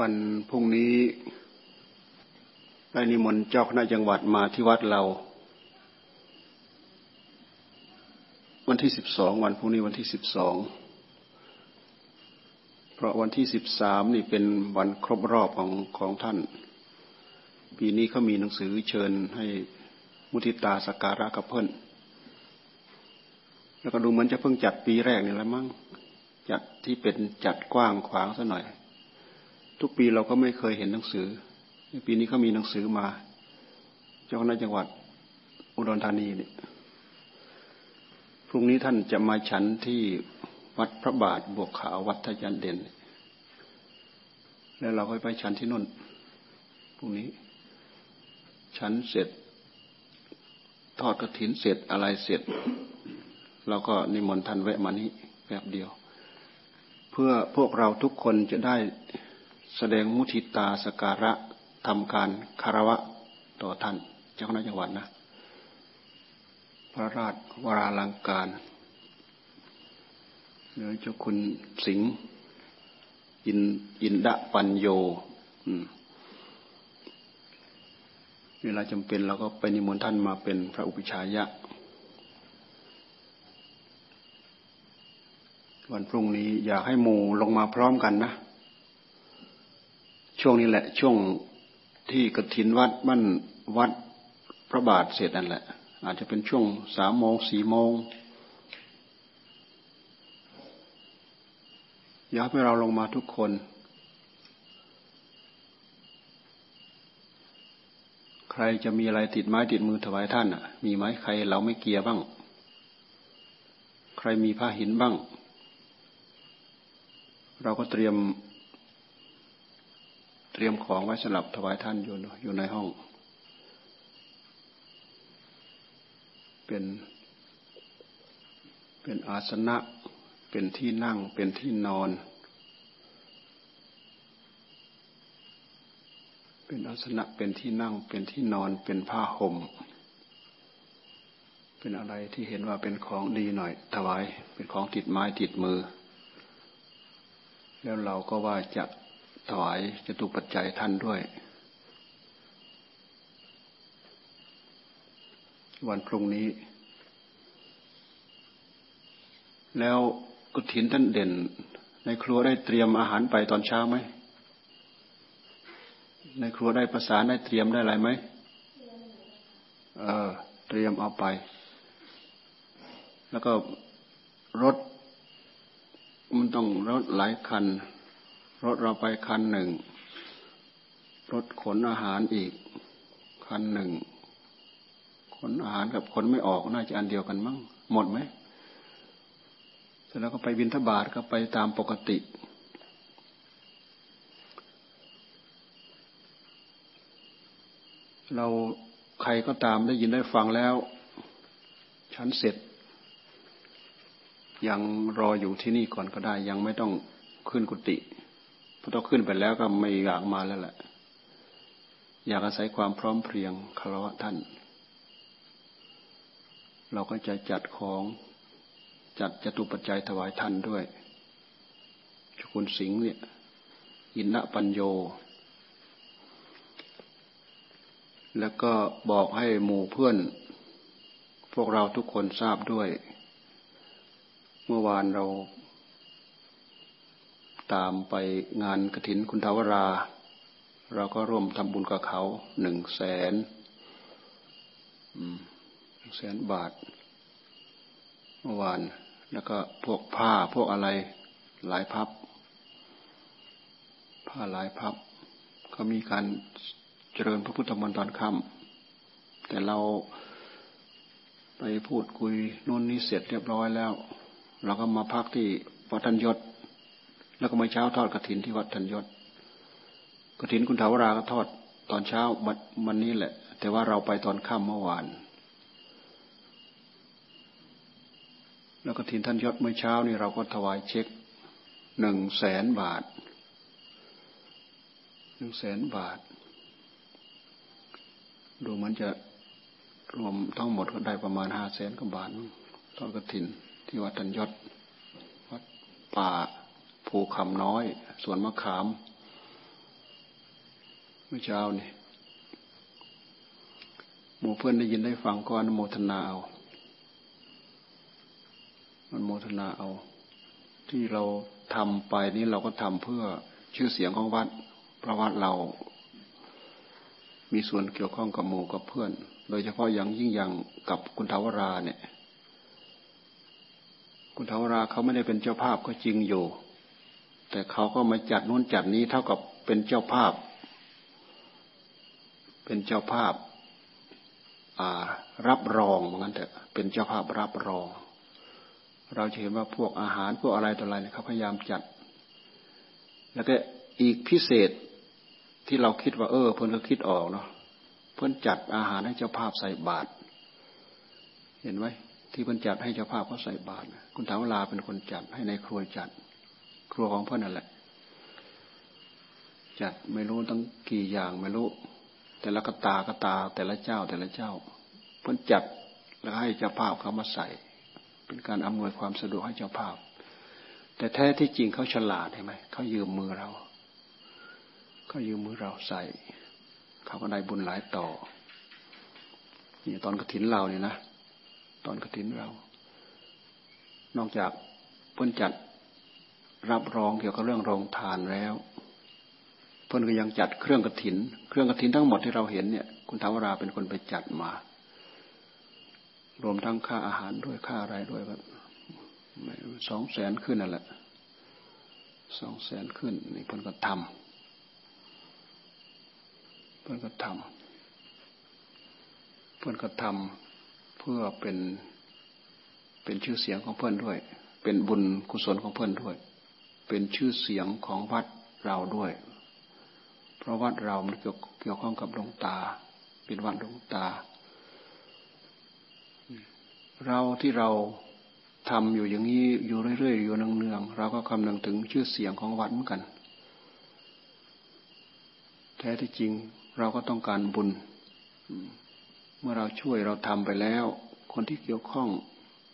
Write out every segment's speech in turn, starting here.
วันพรุ่งนี้ได้นิมนต์เจ้าคณะจังหวัดมาที่วัดเรา วันที่สิบสองวันพรุ่งนี้วันที่สิบสองเพราะวันที่สิบสามนี่เป็นวันครบรอบของของท่าน ปีนี้เขามีหนังสือเชิญให้มุทิตาสการะกับเพิ่นแล้วก็ดูเหมือนจะเพิ่งจัดปีแรกนี่แหละมั้งจัดที่เป็นจัดกว้างขวางซะหน่อย ทุกปีเราก็ไม่เคยเห็นหนังสือ ปีนี้เขามีหนังสือมาเจ้าคณะจังหวัดอุดรธานีเนี่ยพรุ่งนี้ท่านจะมาฉันที่วัดพระบาทบวกขาววัดทยันเด่น แล้วเราก็ไปฉันที่นู่นพรุ่งนี้ ฉันเสร็จ ทอดกระถินเสร็จอะไรเสร็จ เราก็นิมนต์ท่านแวะมานี้แบบเดียว เพื่อพวกเราทุกคนจะได้ แสดงมุทิตาสการะทำการคารวะต่อท่านเจ้าคณะจังหวัดนะ พระราชวราลังการเนื้อเจ้าคุณสิงห์อินอินดะปัญโยเวลาจำเป็นเราก็ไปนิมนต์ท่านมาเป็นพระอุปชายะ วันพรุ่งนี้อยากให้หมู่ลงมาพร้อมกันนะ ช่วงนี้แหละ ช่วงที่กระถินวัดบ้านวัดพระบาทเสร็จนั่นแหละ อาจจะเป็นช่วงสามโมงสี่โมงอยากให้เราลงมาทุกคน ใครจะมีอะไรติดไม้ติดมือถวายท่านอะ มีไหมใครเราไม่เกียร์บ้าง ใครมีผ้าหินบ้าง เราก็เตรียม เตรียมของไว้สำหรับถวายท่านอยู่อยู่ในห้อง เป็นเป็นอาสนะ เป็นที่นั่ง เป็นที่นอน เป็นอาสนะ เป็นที่นั่ง เป็นที่นอน เป็นผ้าห่ม เป็นอะไรที่เห็นว่าเป็นของดีหน่อย ถวาย เป็นของติดไม้ติดมือ แล้วเราก็ว่าจะ ถวายจตุปัจจัยท่านด้วย วันพรุ่งนี้ แล้วกุฏินท่านเด่น ในครัวได้เตรียมอาหารไปตอนเช้าไหม ในครัวได้ประสานได้เตรียมได้อะไรไหมเออเตรียมเอาไป แล้วก็รถมันต้องรถหลายคัน รถเราไปคันหนึ่ง รถขนอาหารอีก คันหนึ่ง ขนอาหารกับขนไม่ออกน่าจะอันเดียวกันมั้งหมดไหมเสร็จแล้วก็ไปบินทบาทก็ไปตามปกติเราใครก็ตามได้ยินได้ฟังแล้ว ฉันเสร็จ ยังรออยู่ที่นี่ก่อนก็ได้ ยังไม่ต้องขึ้นกุฏิ พอต้องขึ้นไปแล้วก็ไม่อยากมาแล้วแหละ อยากอาศัยความพร้อมเพรียงคารวะท่าน เราก็จะจัดของจัดจตุปัจจัยถวายท่านด้วยชุกุลสิงห์เนี่ย อินทปัญโย แล้วก็บอกให้หมู่เพื่อน พวกเราทุกคนทราบด้วย เมื่อวานเรา ตามไปงานกระถินคุณทาวรา เราก็ร่วมทำบุญกับเขาหนึ่งแสนแสนบาทเมื่อวาน แล้วก็พวกผ้าพวกอะไรหลายพับ ผ้าหลายพับ ก็มีการเจริญพระพุทธมนต์ตอนค่ำแต่เราไปพูดคุยนู่นนี่เสร็จเรียบร้อยแล้ว เราก็มาพักที่วัดทันยศ แล้วก็มาเช้าทอดกระถินที่วัดธัญยศกระถินคุณถาวราก็ทอดตอนเช้าวันนี้แหละ แต่ว่าเราไปตอนค่ำเมื่อวาน แล้วกระถินท่านยศเมื่อเช้านี่เราก็ถวายเช็คหนึ่งแสนบาทหนึ่งแสนบาท ดูมันจะรวมทั้งหมดก็ได้ประมาณห้าแสนกว่าบาททอดกระถินที่วัดธัญยศวัดป่า ภูคำน้อย สวนมะขามเมื่อเช้านี่หมู่เพื่อนได้ยินได้ฟังก็อนโมทนาเอาอนโมทนาเอา ที่เราทำไปนี้เราก็ทำเพื่อชื่อเสียงของวัดพระวัดเรา มีส่วนเกี่ยวข้องกับหมู่กับเพื่อน โดยเฉพาะอย่างยิ่งอย่างกับคุณทาวราเนี่ย คุณทาวราเขาไม่ได้เป็นเจ้าภาพก็จริงอยู่ แต่เขาก็มาจัดนู้นจัดนี้เท่ากับเป็นเจ้าภาพ เป็นเจ้าภาพรับรองเหมือนกันเถอะเป็นเจ้าภาพรับรอง เราจะเห็นว่าพวกอาหารพวกอะไรต่ออะไรเนี่ยเขาพยายามจัด แล้วก็อีกพิเศษที่เราคิดว่าเออ เพื่อนก็คิดออกเนาะเพื่อนจัดอาหารให้เจ้าภาพใส่บาตรเห็นไหมที่เพื่อนจัดให้เจ้าภาพเขาใส่บาตรคุณถามเวลาเป็นคนจัดให้ในครัวจัด ครัวของเพื่อนนั่นแหละ จัดไม่รู้ตั้งกี่อย่างไม่รู้ แต่ละกตากตา แต่ละเจ้า แต่ละเจ้า เพิ่นจัดแล้วให้เจ้าภาพเขามาใส่ เป็นการอำนวยความสะดวกให้เจ้าภาพ แต่แท้ที่จริงเขาฉลาดใช่ไหมเขายืมมือเราเขายืมมือเราใส่ เขาก็ได้บุญหลายต่อนี่ตอนกระถินเราเนี่ยนะตอนกระถินเรา นอกจากเพิ่นจัด รับรองเกี่ยวกับเรื่องโรงทานแล้วเพิ่อนก็ยังจัดเครื่องกระถิน เครื่องกระถินทั้งหมดที่เราเห็นเนี่ย คุณทาวราเป็นคนไปจัดมา รวมทั้งค่าอาหารด้วยค่าอะไรด้วยก็สองแสนขึ้นนั่นแหละสองแสนขึ้นนี่เพิ่อนก็ทำเพิ่อนก็ทำเพิ่อนก็ทำเพื่อเป็นเป็นชื่อเสียงของเพื่อนด้วย เป็นบุญกุศลของเพื่อนด้วย เป็นชื่อเสียงของวัดเราด้วย เพราะวัดเรามันเกี่ยวเกี่ยวข้องกับดวงตา เป็นวัดดวงตา เราที่เราทำอยู่อย่างนี้อยู่เรื่อยๆอยู่เนืองๆเราก็คำนึงถึงชื่อเสียงของวัดเหมือนกัน แท้ที่จริงเราก็ต้องการบุญ เมื่อเราช่วยเราทำไปแล้ว คนที่เกี่ยวข้อง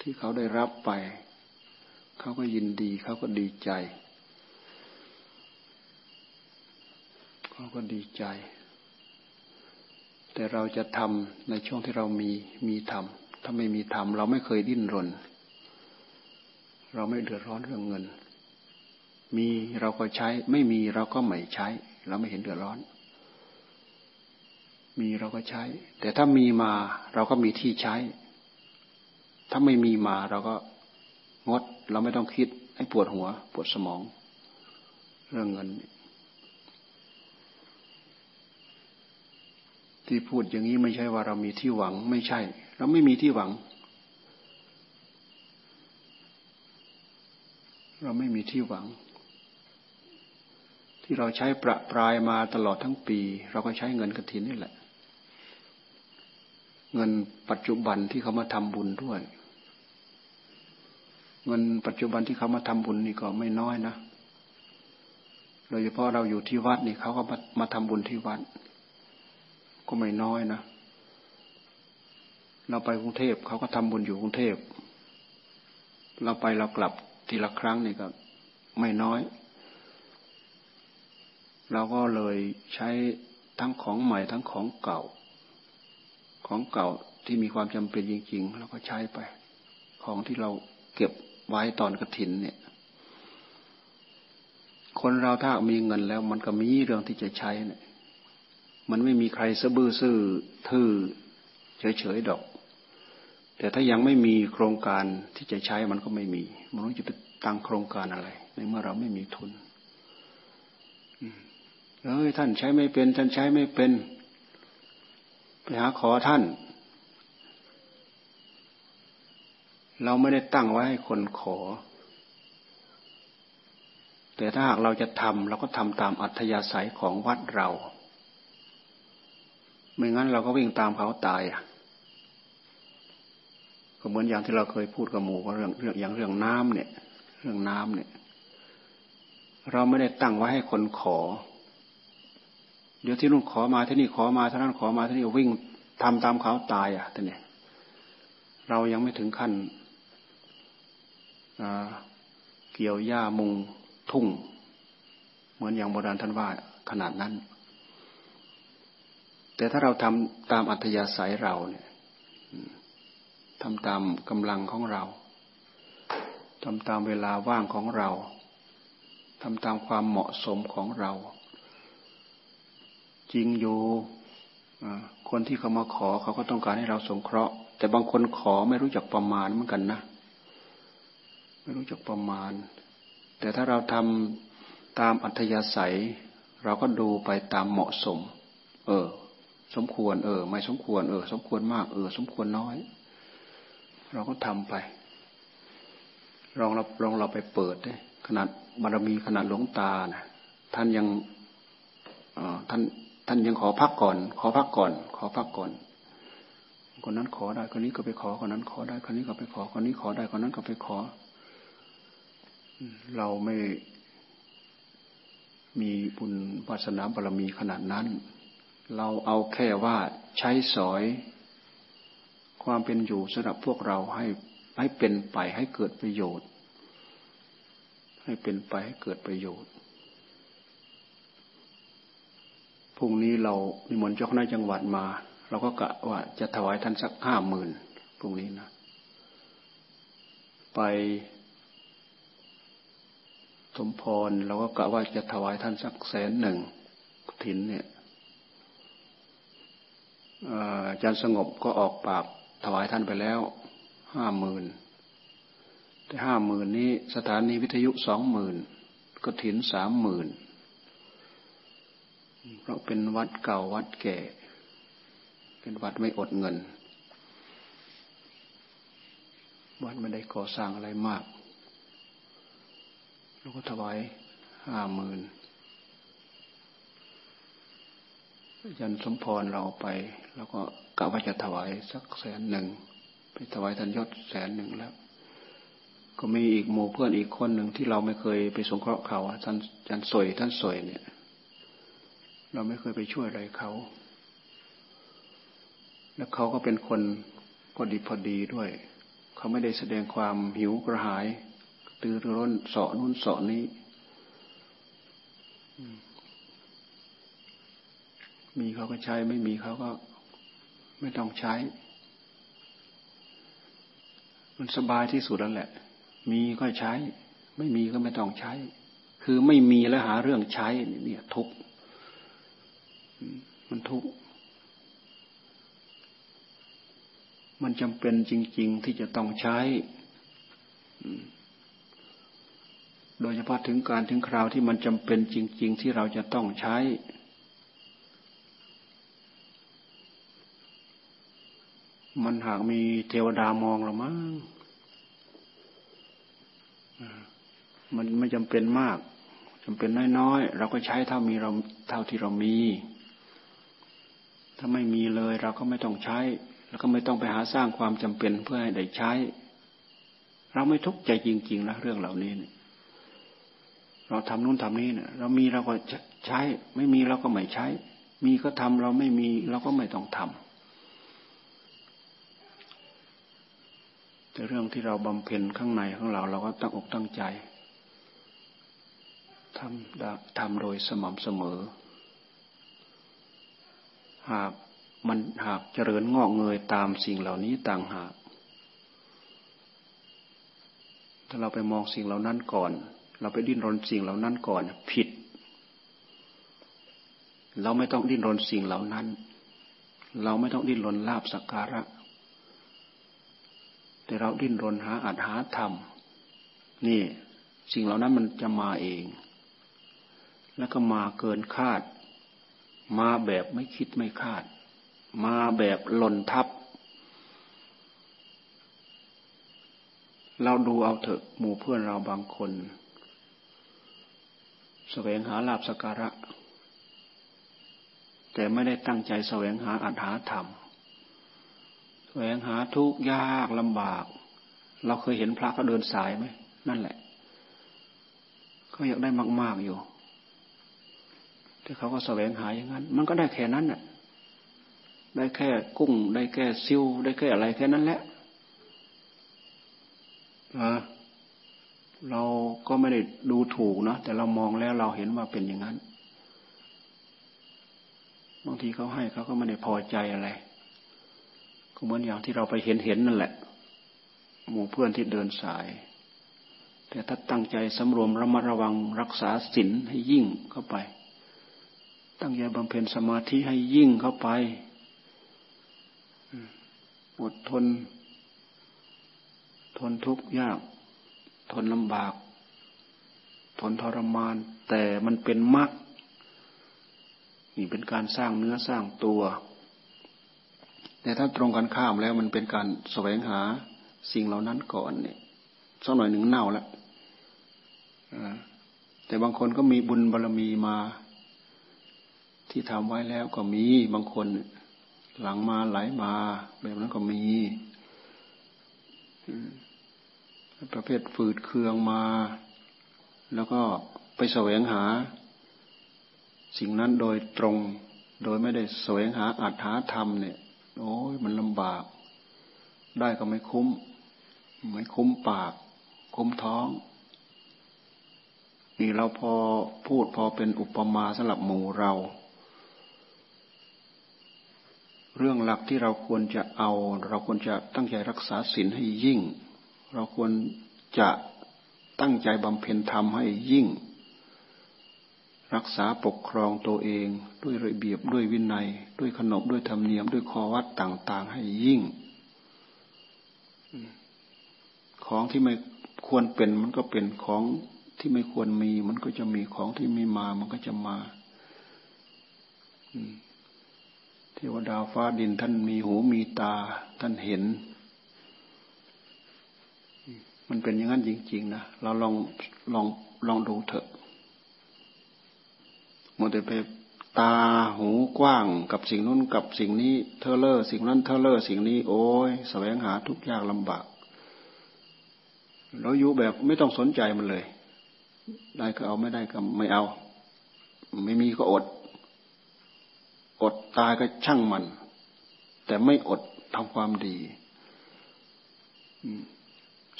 ที่เขาได้รับไป เขาก็ยินดีเขาก็ดีใจ เขาก็ดีใจ แต่เราจะทำในช่วงที่เรามีมีทำถ้าไม่มีทำเราไม่เคยดิ้นรน เราไม่เดือดร้อนเรื่องเงิน มีเราก็ใช้ ไม่มีเราก็ไม่ใช้ เราไม่เห็นเดือดร้อน มีเราก็ใช้ แต่ถ้ามีมาเราก็มีที่ใช้ ถ้าไม่มีมาเราก็งด เราไม่ต้องคิดให้ปวดหัว ปวดสมอง เรื่องเงิน ที่พูดอย่างนี้ไม่ใช่ว่าเรามีที่หวังไม่ใช่ เราไม่มีที่หวัง เราไม่มีที่หวัง ที่เราใช้ประปรายมาตลอดทั้งปี เราก็ใช้เงินกระถินนี่แหละ เงินปัจจุบันที่เขามาทำบุญด้วย เงินปัจจุบันที่เขามาทำบุญนี่ก็ไม่น้อยนะโดยเฉพาะเราอยู่ที่วัดนี่เขาก็มามาทำบุญที่วัด ก็ไม่น้อยนะ เราไปกรุงเทพเขาก็ทำบุญอยู่กรุงเทพ เราไปเรากลับทีละครั้งนี่ก็ไม่น้อย เราก็เลยใช้ทั้งของใหม่ทั้งของเก่า ของเก่าที่มีความจำเป็นจริงๆเราก็ใช้ไป ของที่เราเก็บไว้ตอนกระถินเนี่ย คนเราถ้ามีเงินแล้วมันก็มีเรื่องที่จะใช้เนี่ย มันไม่มีใครสะบื้อซื่อทื่อเฉยๆดอก แต่ถ้ายังไม่มีโครงการที่จะใช้มันก็ไม่มีมันต้องจะไปตั้งโครงการอะไร ในเมื่อเราไม่มีทุนเอ้ยท่านใช้ไม่เป็น ท่านใช้ไม่เป็น ไปหาขอท่าน เราไม่ได้ตั้งไว้ให้คนขอ แต่ถ้าหากเราจะทำเราก็ทำตามอัธยาศัยของวัดเรา ไม่งั้นเราก็วิ่งตามเขาตายอะก็เหมือนอย่างที่เราเคยพูดกับหมู่ว่าเรื่องเรื่องอย่างเรื่องน้ำเนี่ย เรื่องน้ำเนี่ย เราไม่ได้ตั้งไว้ให้คนขอ เดี๋ยวที่นู่นขอมาที่นี่ขอมาที่นั่นขอมาที่นี่วิ่งทำตามเขาตายอะท่านเนี่ย เรายังไม่ถึงขั้นเกี่ยวหญ้ามุงทุ่ง เหมือนอย่างโบราณท่านว่าขนาดนั้น แต่ถ้าเราทำตามอัธยาศัยเราเนี่ยทำตามกำลังของเราทำตามเวลาว่างของเราทำตามความเหมาะสมของเรา จริงอยู่คนที่เขามาขอเขาก็ต้องการให้เราสงเคราะห์ แต่บางคนขอไม่รู้จักประมาณเหมือนกันนะ ไม่รู้จักประมาณ แต่ถ้าเราทำตามอัธยาศัย เราก็ดูไปตามเหมาะสม เออ สมควร เออ ไม่สมควร เออ สมควรมาก เออ สมควรน้อย เราก็ทำไปลองเราลองเราไปเปิดด้ขนาดบารมีขนาดหลวงตานะท่านยังท่านท่านยังขอพักก่อน ขอพักก่อน ขอพักก่อน คนนั้นขอได้คนนี้ก็ไปขอคนนั้นขอได้คนนี้ก็ไปขอคนนี้ขอได้คนนั้นก็ไปขอ เราไม่มีบุญวาสนาบารมีขนาดนั้น เราเอาแค่ว่าใช้สอย ความเป็นอยู่สำหรับพวกเราให้ให้เป็นไปให้เกิดประโยชน์ ให้เป็นไปให้เกิดประโยชน์พรุ่งนี้เรามีมนต์เจ้าคณะจังหวัดมา เราก็กะว่าจะถวายท่านสักห้าหมื่นพรุ่งนี้นะไปสมพรเราก็กะว่าจะถวายท่านสักแสนหนึ่งถินเนี่ย อาจารย์สงบก็ออกปากถวายท่านไปแล้วห้าหมื่นแต่ห้าหมื่นนี้สถานีวิทยุสองหมื่นก็ถินสามหมื่นเพราะเป็นวัดเก่าวัดแก่ เป็นวัดไม่อดเงิน วัดไม่ได้ก่อสร้างอะไรมากเราก็ถวายห้าหมื่น ยันสมพรเราไป แล้วก็กะว่าจะถวายสักแสนหนึ่งไปถวายท่านยศแสนหนึ่งแล้ว ก็มีอีกหมู่เพื่อนอีกคนหนึ่งที่เราไม่เคยไปสงเคราะห์เขาท่านท่านสวยท่านสวยเนี่ย เราไม่เคยไปช่วยอะไรเขา แล้วเขาก็เป็นคนพอดีพอดีด้วย เขาไม่ได้แสดงความหิวกระหาย ตือร้นเสาะนู้นเสาะนี้ มีเขาก็ใช้ ไม่มีเขาก็ไม่ต้องใช้ มันสบายที่สุดแล้วแหละ มีก็ใช้ ไม่มีก็ไม่ต้องใช้ คือไม่มีแล้วหาเรื่องใช้ เนี่ย ทุกมันทุกมันจำเป็นจริง ๆ ที่จะต้องใช้ โดยเฉพาะถึงการถึงคราวที่มันจำเป็นจริง ๆ ที่เราจะต้องใช้ มันหากมีเทวดามองเรามั้งมันไม่จำเป็นมากจำเป็นน้อยๆ เราก็ใช้เท่ามีเราเท่าที่เรามี ถ้าไม่มีเลยเราก็ไม่ต้องใช้ แล้วก็ไม่ต้องไปหาสร้างความจำเป็นเพื่อให้ได้ใช้ เราไม่ทุกข์ใจจริงๆนะเรื่องเหล่านี้เนี่ยเราทำนู่นทำนี้เนี่ยเรามีเราก็ใช้ ไม่มีเราก็ไม่ใช้ มีก็ทำเราไม่มีเราก็ไม่ต้องทำ แต่เรื่องที่เราบำเพ็ญข้างในของเราเราก็ตั้งอกตั้งใจทำทำโดยสม่ำเสมอ หากมันหากเจริญงอกเงยตามสิ่งเหล่านี้ต่างหาก ถ้าเราไปมองสิ่งเหล่านั้นก่อน เราไปดิ้นรนสิ่งเหล่านั้นก่อน ผิด เราไม่ต้องดิ้นรนสิ่งเหล่านั้น เราไม่ต้องดิ้นรนลาบสักการะ แต่เราดิ้นรนหาอัดหาธรรม นี่สิ่งเหล่านั้นมันจะมาเอง แล้วก็มาเกินคาด มาแบบไม่คิดไม่คาด มาแบบหล่นทับ เราดูเอาเถอะหมู่เพื่อนเราบางคนสแสวงหาลาบสการะ แต่ไม่ได้ตั้งใจแสวงหาอัดหาธรรม แสวงหาทุกยากลำบาก เราเคยเห็นพระเขาเดินสายไหมนั่นแหละเขาอยากได้มาก ๆอยู่แต่เขาก็แสวงหาอย่างนั้น มันก็ได้แค่นั้นน่ะ ได้แค่กุ้ง ได้แค่ซิวได้แค่อะไรแค่นั้นแหละเราก็ไม่ได้ดูถูกนะแต่เรามองแล้วเราเห็นว่าเป็นอย่างนั้น บางทีเขาให้เขาก็ไม่ได้พอใจอะไร ก็เหมือนอย่างที่เราไปเห็นเห็นนั่นแหละ หมู่เพื่อนที่เดินสาย แต่ถ้าตั้งใจสำรวมระมัดระวังรักษาศีลให้ยิ่งเข้าไป ตั้งใจบำเพ็ญสมาธิให้ยิ่งเข้าไปอดทน ทนทุกข์ยาก ทนลำบาก ทนทรมาน แต่มันเป็นมรรคนี่เป็นการสร้างเนื้อสร้างตัว แต่ถ้าตรงกันข้ามแล้วมันเป็นการแสวงหาสิ่งเหล่านั้นก่อนเนี่ยสักหน่อยหนึ่งเน่าแล้วแต่บางคนก็มีบุญบารรมีมา ที่ทำไว้แล้วก็มีบางคนหลังมาไหลมา แบบนั้นก็มีประเภทฝืดเคืองมา แล้วก็ไปแสวงหา สิ่งนั้นโดยตรง โดยไม่ได้แสวงหาอัตถาธรรมเนี่ย โอ้ยมันลำบาก ได้ก็ไม่คุ้มไม่คุ้มปาก คุ้มท้อง นี่เราพอพูดพอเป็นอุปมาสำหรับหมู่เรา เรื่องหลักที่เราควรจะเอา เราควรจะตั้งใจรักษาศีลให้ยิ่ง เราควรจะตั้งใจบำเพ็ญธรรมให้ยิ่ง รักษาปกครองตัวเองด้วยระเบียบด้วยวินัย ด้วยขนบด้วยธรรมเนียมด้วยคอวัดต่าง ๆ ให้ยิ่ง ของที่ไม่ควรเป็นมันก็เป็นของที่ไม่ควรมี มันก็จะมีของที่ไม่มา มันก็จะมาเทวดาฟ้าดินท่านมีหูมีตา ท่านเห็น มันเป็นอย่างนั้นจริง ๆ นะเราลองลองลองดูเถอะ มัวแต่ไปตาหูกว้างกับสิ่งนู้นกับสิ่งนี้เทเลอร์สิ่งนั้นเทเลอร์สิ่งนี้ โอ้ยแสวงหาทุกยากลำบากเราอยู่แบบไม่ต้องสนใจมันเลย ได้ก็เอาไม่ได้ก็ไม่เอา ไม่มีก็อด อดตายก็ช่างมัน แต่ไม่อดทำความดี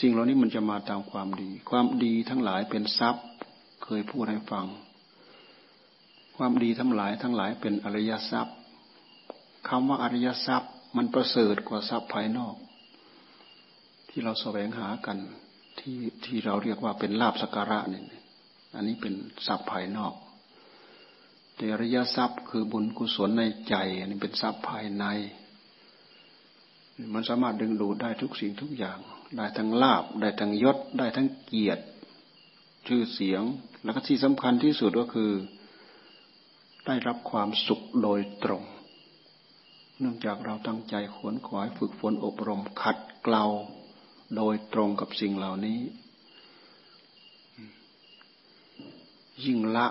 สิ่งเหล่านี้มันจะมาตามความดี ความดีทั้งหลายเป็นทรัพย์ เคยพูดให้ฟัง ความดีทั้งหลายทั้งหลายเป็นอริยทรัพย์คำว่าอริยทรัพย์มันประเสริฐกว่าทรัพย์ภายนอก ที่เราแสวงหากันที่ที่เราเรียกว่าเป็นลาบสการะเนี่ยอันนี้เป็นทรัพย์ภายนอกแต่อริยทรัพย์คือบุญกุศลในใจ อันนี้เป็นทรัพย์ภายใน มันสามารถดึงดูดได้ทุกสิ่งทุกอย่าง ได้ทั้งลาบได้ทั้งยศ ได้ทั้งเกียรติชื่อเสียง แล้วก็ที่สำคัญที่สุดก็คือ ได้รับความสุขโดยตรง เนื่องจากเราตั้งใจขวนขวายฝึกฝนอบรมขัดเกลาโดยตรงกับสิ่งเหล่านี้ ยิ่งละ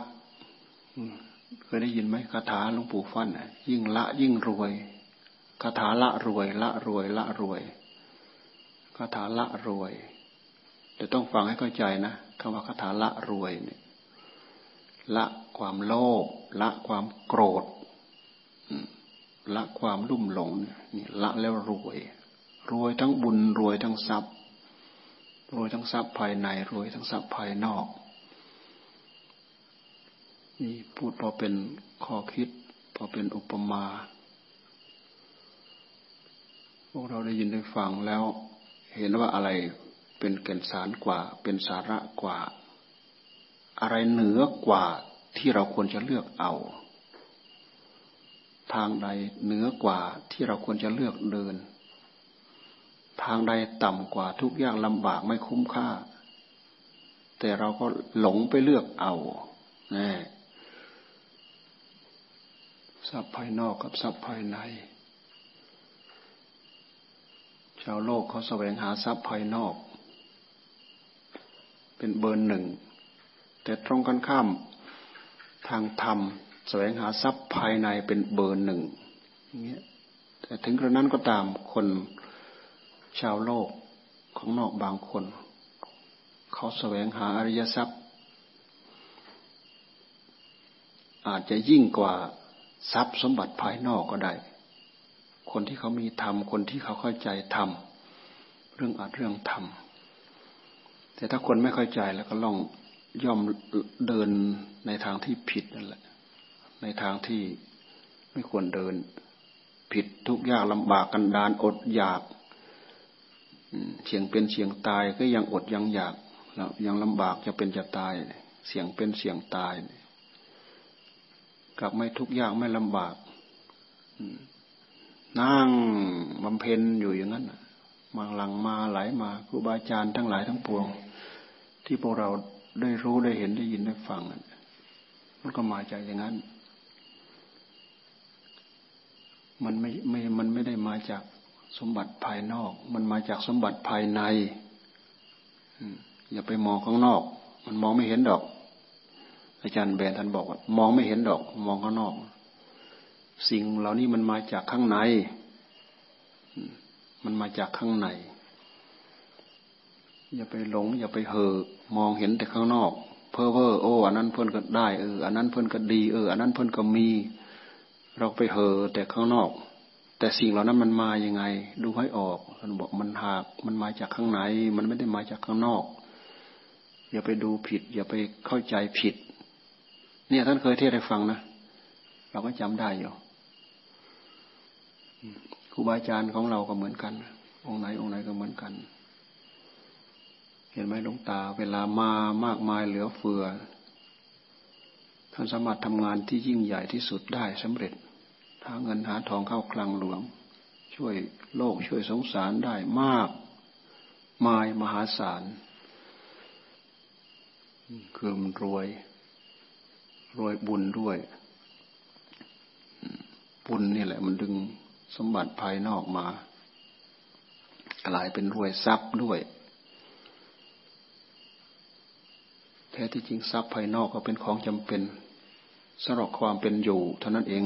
เคยได้ยินไหมคาถาหลวงปู่ฟั่นยิ่งละยิ่งรวยคาถาละรวย ละรวย ละรวยคาถาละรวย แต่ต้องฟังให้เข้าใจนะคำว่าคาถาละรวยเนี่ย ละความโลภละความโกรธ ละความรุ่มหลงนี่ละแล้วรวย รวยทั้งบุญรวยทั้งทรัพย์รวยทั้งทรัพย์ภายในรวยทั้งทรัพย์ภายนอกนี่พูดพอเป็นข้อคิด พอเป็นอุปมา พวกเราได้ยินได้ฟังแล้ว เห็นว่าอะไรเป็นแก่นสารกว่า เป็นสาระกว่า อะไรเหนือกว่าที่เราควรจะเลือกเอา ทางใดเหนือกว่าที่เราควรจะเลือกเดิน ทางใดต่ำกว่าทุกอย่างลำบากไม่คุ้มค่า แต่เราก็หลงไปเลือกเอาแน่ทรัพย์ภายนอกกับทรัพย์ภายใน ชาวโลกเขาแสวงหาทรัพย์ภายนอก เป็นเบอร์หนึ่ง แต่ตรงกันข้ามทางธรรมแสวงหาทรัพย์ภายในเป็นเบอร์หนึ่งอย่างเงี้ยแต่ถึงกระนั้นก็ตามคนชาวโลกของนอกบางคน เขาแสวงหาอริยทรัพย์ อาจจะยิ่งกว่าทรัพย์สมบัติภายนอกก็ได้ คนที่เขามีธรรม คนที่เขาเข้าใจธรรม เรื่องอาจเรื่องธรรม แต่ถ้าคนไม่เข้าใจแล้วก็ลอง ย่อมเดินในทางที่ผิดนั่นแหละ ในทางที่ไม่ควรเดิน ผิดทุกยากลำบากกันดานอดอยากเสี่ยงเป็นเสี่ยงตายก็ยังอดยังอยากแล้วยังลำบากจะเป็นจะตาย เสี่ยงเป็นเสี่ยงตายกลับไม่ทุกยากไม่ลำบากนั่งบำเพ็ญอยู่อย่างนั้นมาหลังมาไหลมาครูบาอาจารย์ทั้งหลายทั้งปวง ที่พวกเรา ได้รู้ได้เห็นได้ยินได้ฟังมันก็มาจากอย่างนั้น มันไม่ไม่มันไม่ได้มาจากสมบัติภายนอก มันมาจากสมบัติภายในอย่าไปมองข้างนอก มันมองไม่เห็นดอก อาจารย์แบนท่านบอกว่ามองไม่เห็นดอก มองข้างนอก สิ่งเหล่านี้มันมาจากข้างใน มันมาจากข้างใน อย่าไปหลง อย่าไปเห่อมองเห็นแต่ข้างนอก เพ้อเพ้อโอ้อันนั้นเพื่อนก็ได้เอออันนั้นเพื่อนก็ดีเอออันนั้นเพื่อนก็มี เราไปเห่อแต่ข้างนอก แต่สิ่งเหล่านั้นมันมาอยังไง ดูให้ออกท่านบอกมันหากมันมาจากข้างในมันไม่ได้มาจากข้างนอก อย่าไปดูผิด อย่าไปเข้าใจผิด เนี่ยท่านเคยเทศให้ฟังนะเราก็จำได้อยู่ครูบาอาจารย์ของเราก็เหมือนกัน องค์ไหนองค์ไหนก็เหมือนกัน เห็นไหมหลวงตา เวลามามากมายเหลือเฟือ ท่านสามารถทำงานที่ยิ่งใหญ่ที่สุดได้สำเร็จหาเงินหาทองเข้าคลังหลวง ช่วยโลกช่วยสงสารได้มาก มายมหาศาลคือมันรวย รวยบุญด้วย บุญนี่แหละ มันดึงสมบัติภายนอกมา กลายเป็นรวยทรัพย์ด้วย แท้ที่จริงทรัพย์ภายนอกก็เป็นของจำเป็นสำหรับความเป็นอยู่เท่านั้นเอง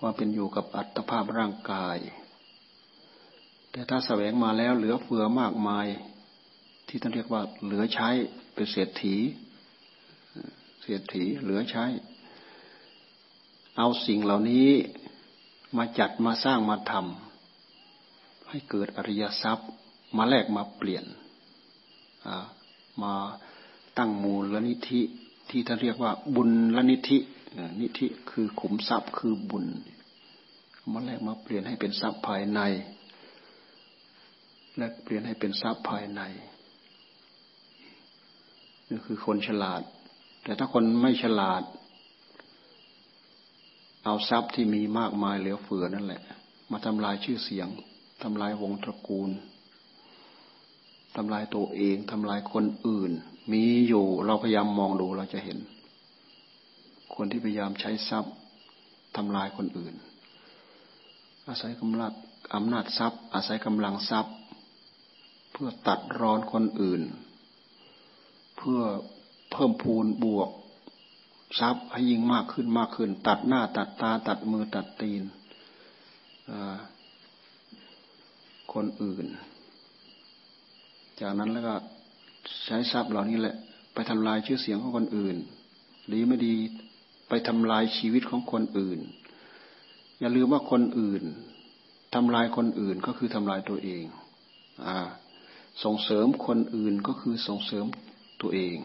ความเป็นอยู่กับอัตภาพร่างกาย แต่ถ้าแสวงมาแล้วเหลือเฟือมากมาย ที่ท่านเรียกว่าเหลือใช้เป็นเศรษฐี เศรษฐีเหลือใช้ เอาสิ่งเหล่านี้มาจัดมาสร้างมาทำให้เกิดอริยทรัพย์มาแลกมาเปลี่ยนมา ตั้งมูลนิธิที่ท่านเรียกว่าบุญลนิธินิธิคือขุมทรัพย์คือบุญมาแลกมาเปลี่ยนให้เป็นทรัพย์ภายใน และเปลี่ยนให้เป็นทรัพย์ภายในนี่คือคนฉลาด แต่ถ้าคนไม่ฉลาด เอาทรัพย์ที่มีมากมายเหลือเฟือนั่นแหละ มาทำลายชื่อเสียงทำลายวงตระกูลทำลายตัวเองทำลายคนอื่น มีอยู่เราพยายามมองดูเราจะเห็น คนที่พยายามใช้ทรัพย์ทำลายคนอื่น อาศัยกำลังอำนาจทรัพย์ อาศัยกำลังทรัพย์ เพื่อตัดรอนคนอื่น เพื่อเพิ่มพูนบวกทรัพย์ให้ยิ่งมากขึ้นมากขึ้น ตัดหน้าตัดตา ตัดมือตัดตีนคนอื่น จากนั้นแล้วก็ ใช้ทรัพย์เหล่านี้แหละ ไปทำลายชื่อเสียงของคนอื่นดีไม่ดีไปทำลายชีวิตของคนอื่น อย่าลืมว่าคนอื่นทำลายคนอื่นก็คือทำลายตัวเองอส่งเสริมคนอื่นก็คือส่งเสริมตัวเอง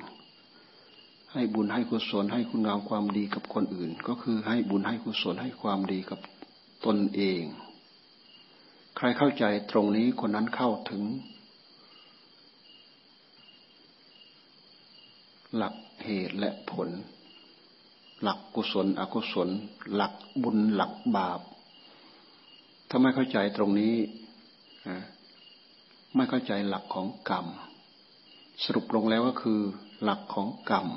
ให้บุญให้กุศลให้คุณงามความดีกับคนอื่น ก็คือให้บุญให้กุศลให้ความดีกับตนเอง ใครเข้าใจตรงนี้คนนั้นเข้าถึง หลักเหตุและผล หลักกุศล อกุศล หลักบุญหลักบาป ถ้าไม่เข้าใจตรงนี้ไม่เข้าใจหลักของกรรม สรุปลงแล้วก็คือหลักของกรรม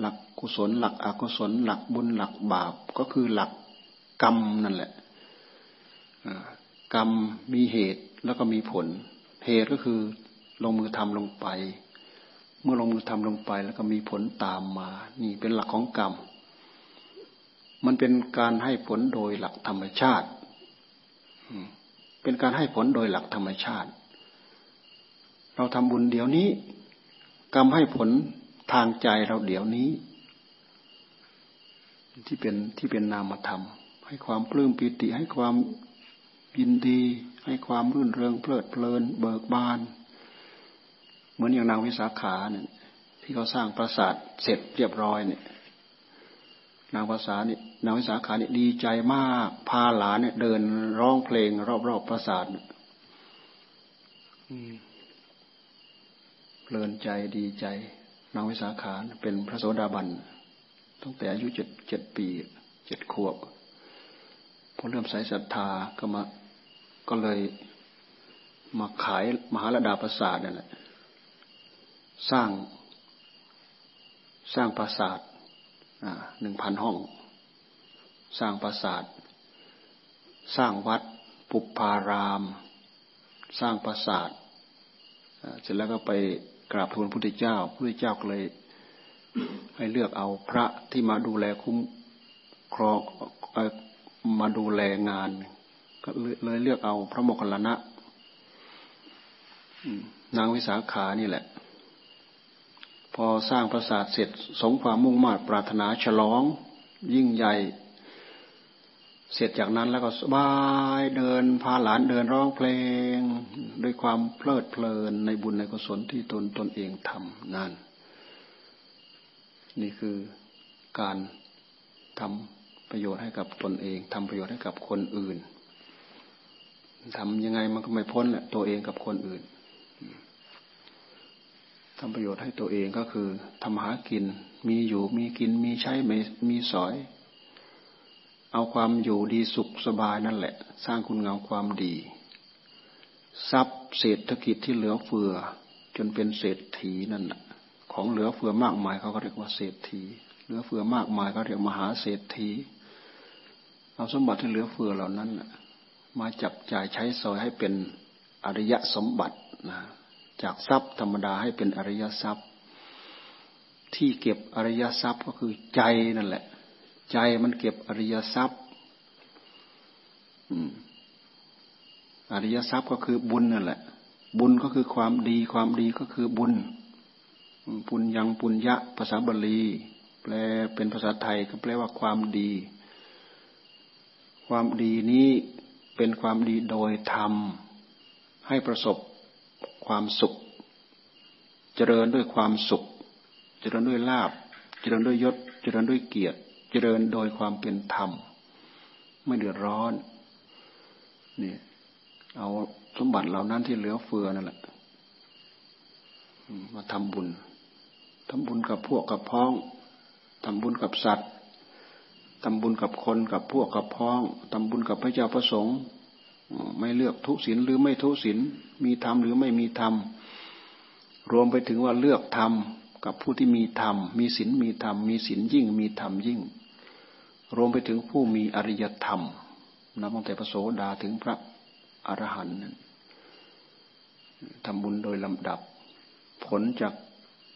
หลักกุศล หลักอกุศล หลักบุญหลักบาป ก็คือหลักกรรมนั่นแหละกรรมมีเหตุแล้วก็มีผล เหตุก็คือลงมือทำลงไป เมื่อลงมือทำลงไปแล้วก็มีผลตามมา นี่เป็นหลักของกรรม มันเป็นการให้ผลโดยหลักธรรมชาติ เป็นการให้ผลโดยหลักธรรมชาติ เราทำบุญเดี๋ยวนี้ กรรมให้ผลทางใจเราเดี๋ยวนี้ ที่เป็นที่เป็นนามธรรม ให้ความปลื้มปิติให้ความยินดี ให้ความรื่นเริงเพลิดเพลิน เบิกบาน มือนอย่างนางวิสาขาเนี่ยที่เขาสร้างปราสาทเสร็จเรียบร้อยเนี่ย นางภาษานี่นางวิสาขานี่ดีใจมากพาหลานเนี่ยเดินร้องเพลงรอบๆปราสาทเพลินใจดีใจ นางวิสาขาเป็นพระโสดาบันตั้งแต่อายุเจ็ดเจ็ดปีเจ็ดขวบพอเริ่มใส่ศรัทธาก็มาก็เลยมาขายมหาลดาปราสาทนั่นแหละ สร้างสร้างปราสาทหนึ่งพันห้อง สร้างปราสาท สร้างวัดปุพาราม สร้างปราสาทเสร็จแล้วก็ไปกราบทูลพระพุทธเจ้าพระพุทธเจ้าก็เลยให้เลือกเอาพระที่มาดูแลคุ้มครองมาดูแลงาน ก็เลยเลือกเอาพระโมคคัลลานะนางวิสาขานี่แหละ พอสร้างปราสาทเสร็จสงความมุ่งมา่ปรารถนาฉลอง ยิ่งใหญ่ เสร็จจากนั้นแล้วก็สบายเดินพาหลานเดินร้องเพลง ด้วยความเพลิดเพลินในบุญในกุศลที่ตนตนเองทำนั่น นี่คือการทำประโยชน์ให้กับตนเองทำประโยชน์ให้กับคนอื่นทำยังไงมันก็ไม่พ้นแหละตัวเองกับคนอื่น ทำประโยชน์ให้ตัวเองก็คือทำหากิน มีอยู่มีกินมีใช้ไม่มีสอย เอาความอยู่ดีสุขสบายนั่นแหละ สร้างคุณงามความดี ทรัพย์เศรษฐกิจที่เหลือเฟือ จนเป็นเศรษฐีนั่นแหละของเหลือเฟือมากมายเขาก็เรียกว่าเศรษฐี เหลือเฟือมากมายก็เรียกมหาเศรษฐี เอาสมบัติที่เหลือเฟือเหล่านั้นมาจับจ่ายใช้สอยให้เป็นอริยสมบัตินะ จากทรัพย์ธรรมดาให้เป็นอริยทรัพย์ ที่เก็บอริยทรัพย์ก็คือใจนั่นแหละ ใจมันเก็บอริยทรัพย์อริยทรัพย์ก็คือบุญนั่นแหละ บุญก็คือความดีความดีก็คือบุญปุญญังปุญญะภาษาบาลี แปลเป็นภาษาไทยก็แปลว่าความดี ความดีนี้เป็นความดีโดยธรรม ให้ประสบ ความสุข เจริญด้วยความสุข เจริญด้วยลาบ เจริญด้วยยศ เจริญด้วยเกียรติ เจริญโดยความเป็นธรรม ไม่เดือดร้อนนี่เอาสมบัติเหล่านั้นที่เหลือเฟือนั่นแหละมาทำบุญทำบุญกับพวกกับพ้องทำบุญกับสัตว์ทำบุญกับคนกับพวกกับพ้องทำบุญกับพระเจ้าประสงค์ ไม่เลือกทุศีลหรือไม่ทุศีลมีธรรมหรือไม่มีธรรมรวมไปถึงว่าเลือกธรรมกับผู้ที่มีธรรม มีศีลมีธรรม มีศีลยิ่ง มีธรรมยิ่ง รวมไปถึงผู้มีอริยธรรมนับตั้งแต่พระโสดาถึงพระอรหันต์ทำบุญโดยลำดับ ผลจาก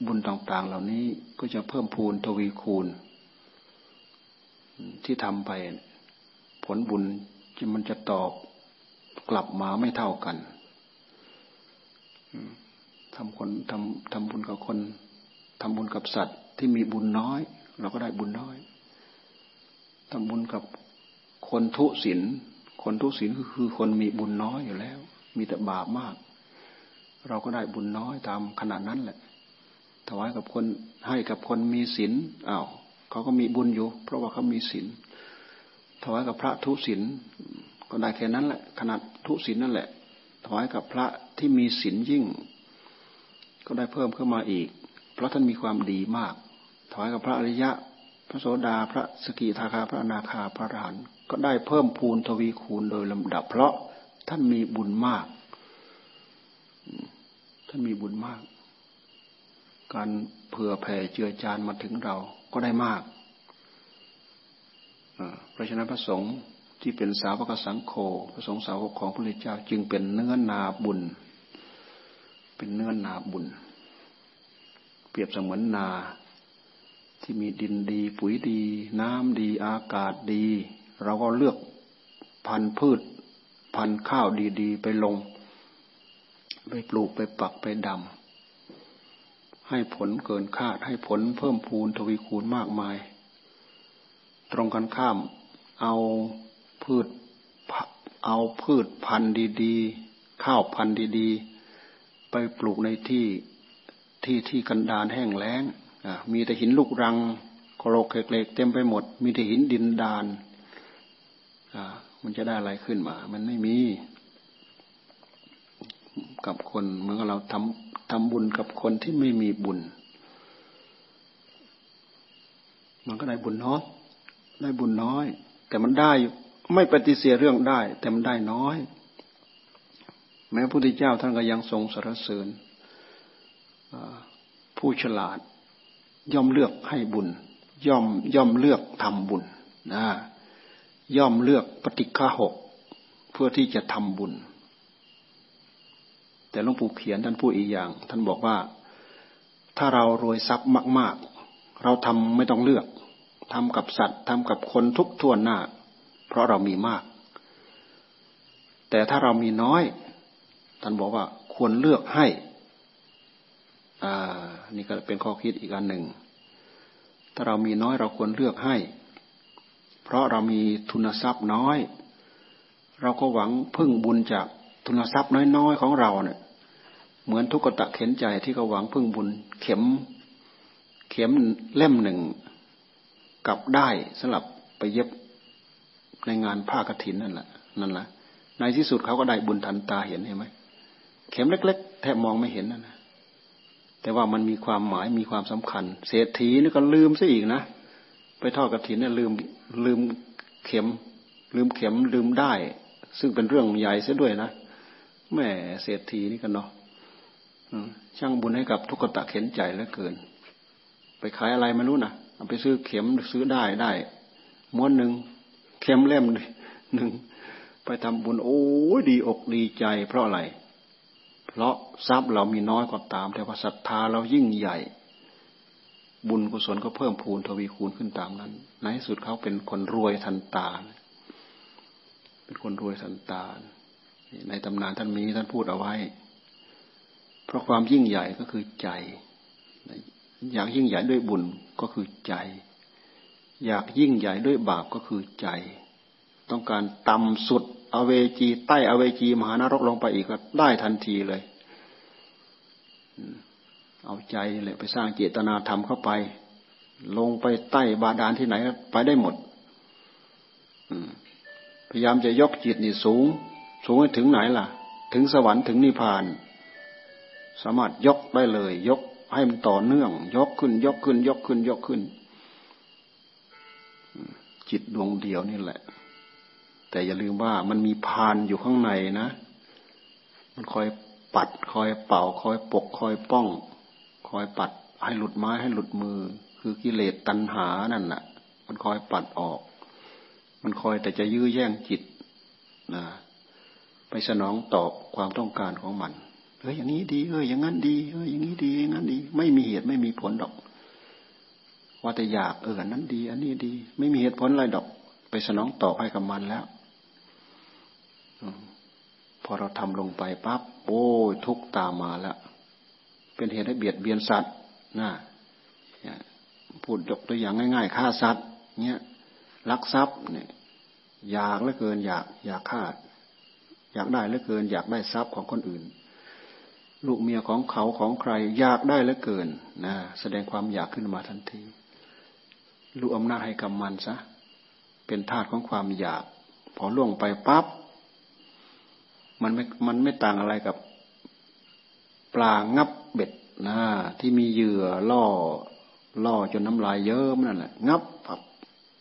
บุญต่าง ๆ เหล่านี้ก็จะเพิ่มพูนทวีคูณ ที่ทำไป ผลบุญมันจะตอบ กลับมาไม่เท่ากันทำคนทำทำบุญกับคนทำบุญกับสัตว์ที่มีบุญน้อย เราก็ได้บุญน้อยทำบุญกับคนทุศีลคนทุศีลคือคนมีบุญน้อยอยู่แล้ว มีแต่บาปมาก เราก็ได้บุญน้อยตามขนาดนั้นแหละ ถวายกับคนให้กับคนมีศีลอ้าวเขาก็มีบุญอยู่ เพราะว่าเขามีศีลถวายกับพระทุศีล ก็ได้แค่นั้นแหละ ขนาดทุศีลนั่นแหละถวายกับพระที่มีศีลยิ่ง ก็ได้เพิ่มขึ้นมาอีก เพราะท่านมีความดีมากถวายกับพระอริยะ พระโสดา พระสกิทาคา พระอนาคา พระอรหันต์ก็ได้เพิ่มพูนทวีคูณโดยลำดับ เพราะท่านมีบุญมาก ท่านมีบุญมาก การเผื่อแผ่เจือจานมาถึงเราก็ได้มากเพราะฉะนั้นพระสงฆ์ ที่เป็นสาวกสังโฆพระสงฆ์สาวกของพระพุทธเจ้า จึงเป็นเนื้อนาบุญ เป็นเนื้อนาบุญ เปรียบเสมือนนาที่มีดินดีปุ๋ยดี น้ำดีอากาศดี เราก็เลือกพันธุ์พืช พันธุ์ข้าวดีๆ ไปลง ไปปลูกไปปักไปดำให้ผลเกินคาดให้ผลเพิ่มพูนทวีคูณมากมาย ตรงกันข้ามเอา พืชเอาพืชพันธุ์ดีๆ ข้าวพันธุ์ดีๆ ไปปลูกในที่ที่ที่กันดานแห้งแล้งมีแต่หินลูกรังคโรกเล็กๆเต็มไปหมด มีแต่หินดินดานมันจะได้อะไรขึ้นมา มันไม่มี กับคนเหมือนกับเราทำทำบุญกับคนที่ไม่มีบุญ มันก็ได้บุญน้อยได้บุญน้อย แต่มันได้ ไม่ปฏิเสธเรื่องได้ แต่มันได้น้อย แม้พระพุทธเจ้าท่านก็ยังทรงสรรเสริญผู้ฉลาด ย่อมเลือกให้บุญ ย่อมย่อมเลือกทำบุญนะย่อมเลือกปฏิฆาหกเพื่อที่จะทำบุญ แต่หลวงปู่เขียนท่านพูดอีกอย่าง ท่านบอกว่า ถ้าเรารวยทรัพย์มาก ๆ เราทำไม่ต้องเลือกทำกับสัตว์ทำกับคนทุกทั่วหน้า เพราะเรามีมาก แต่ถ้าเรามีน้อย ท่านบอกว่าควรเลือกให้ อ่า นี่ก็เป็นข้อคิดอีกอันหนึ่ง ถ้าเรามีน้อยเราควรเลือกให้ เพราะเรามีทุนทรัพย์น้อย เราก็หวังพึ่งบุญจากทุนทรัพย์น้อยๆของเราเนี่ย เหมือนทุกตะเข็นใจที่เขาหวังพึ่งบุญเข็ม เข็มเล่มหนึ่งกลับได้สำหรับไปเย็บ ในงานผ้ากรถินนั่นแหละนั่นแหละในที่สุดเขาก็ได้บุญทันตาเห็นเห็นไหมเข็มเล็ก ๆ แทบมองไม่เห็นนั่นนะแต่ว่ามันมีความหมายมีความสำคัญ เศรษฐีนี่ก็ลืมซะอีกนะไปทอดกรถินเนี่ยลืมลืมเข็ม ลืมเข็มลืมได้ ซึ่งเป็นเรื่องใหญ่เสียด้วยนะแม่เศรษฐีนี่กันเนาะช่างบุญให้กับทุกตะเข็นใจเหลือเกิน ไปขายอะไรไม่รู้นะเอาไปซื้อเข็มซื้อได้ได้ม้วนหนึ่ง เข็มเล่มหนึ่งไปทำบุญโอ้ดีอกดีใจ เพราะอะไร เพราะทรัพย์เรามีน้อยก็ตาม แต่ว่าศรัทธาเรายิ่งใหญ่ บุญกุศลก็เพิ่มพูนทวีคูณขึ้นตามนั้น ในที่สุดเขาเป็นคนรวยทันตา เป็นคนรวยทันตา ในตำนานท่านมีท่านพูดเอาไว้ เพราะความยิ่งใหญ่ก็คือใจ อยากยิ่งใหญ่ด้วยบุญก็คือใจ อยากยิ่งใหญ่ด้วยบาปก็คือใจ ต้องการต่ำสุดอเวจีใต้อเวจีมหานรกลงไปอีกก็ได้ทันทีเลย เอาใจนี่แหละไปสร้างเจตนาธรรมเข้าไป ลงไปใต้บาดาลที่ไหนไปได้หมดพยายามจะยกจิตนี่สูง สูงไปถึงไหนล่ะ ถึงสวรรค์ถึงนิพพาน สามารถยกได้เลย ยกให้มันต่อเนื่อง ยกขึ้น ยกขึ้น ยกขึ้นยกขึ้น จิตดวงเดียวนี่แหละ แต่อย่าลืมว่ามันมีพานอยู่ข้างในนะ มันคอยปัดคอยเป่าคอยปกคอยป้อง คอยปัดให้หลุดไม้ให้หลุดมือ คือกิเลสตัณหานั่นแหละมันคอยปัดออก มันคอยแต่จะยื้อแย่งจิตนะไปสนองตอบความต้องการของมันเอออย่างนี้ดีเอออย่างนั้นดีเอออย่างนี้ดีอย่างนั้นดี ไม่มีเหตุไม่มีผลดอก ว่าแต่อยากเอออนนั้นดี อันนี้ดี ไม่มีเหตุผลอะไรดอก ไปสนองตอบให้กับมันแล้วพอเราทำลงไปปั๊บโอ้ยทุกตามมาแล้วเป็นเหตุให้เบียดเบียนสัตว์นะพูดยกตัวอย่างง่ายๆฆ่าสัตว์เนี่ยลักทรัพย์เนี่ยอยากเหลือเกิน อยากอยากฆ่าอยากได้เหลือเกิน อยากได้ทรัพย์ของคนอื่น ลูกเมียของเขาของใคร อยากได้เหลือเกินนะแสดงความอยากขึ้นมาทันที ลูกอำนาจให้กำมันซะเป็นธาตุของความอยาก พอล่วงไปปั๊บมันไม่มันไม่ต่างอะไรกับ ปลางับเบ็ดนะที่มีเหยื่อล่อ ล่อจนน้ำลายเยิ้มนั่นแหละงับปับ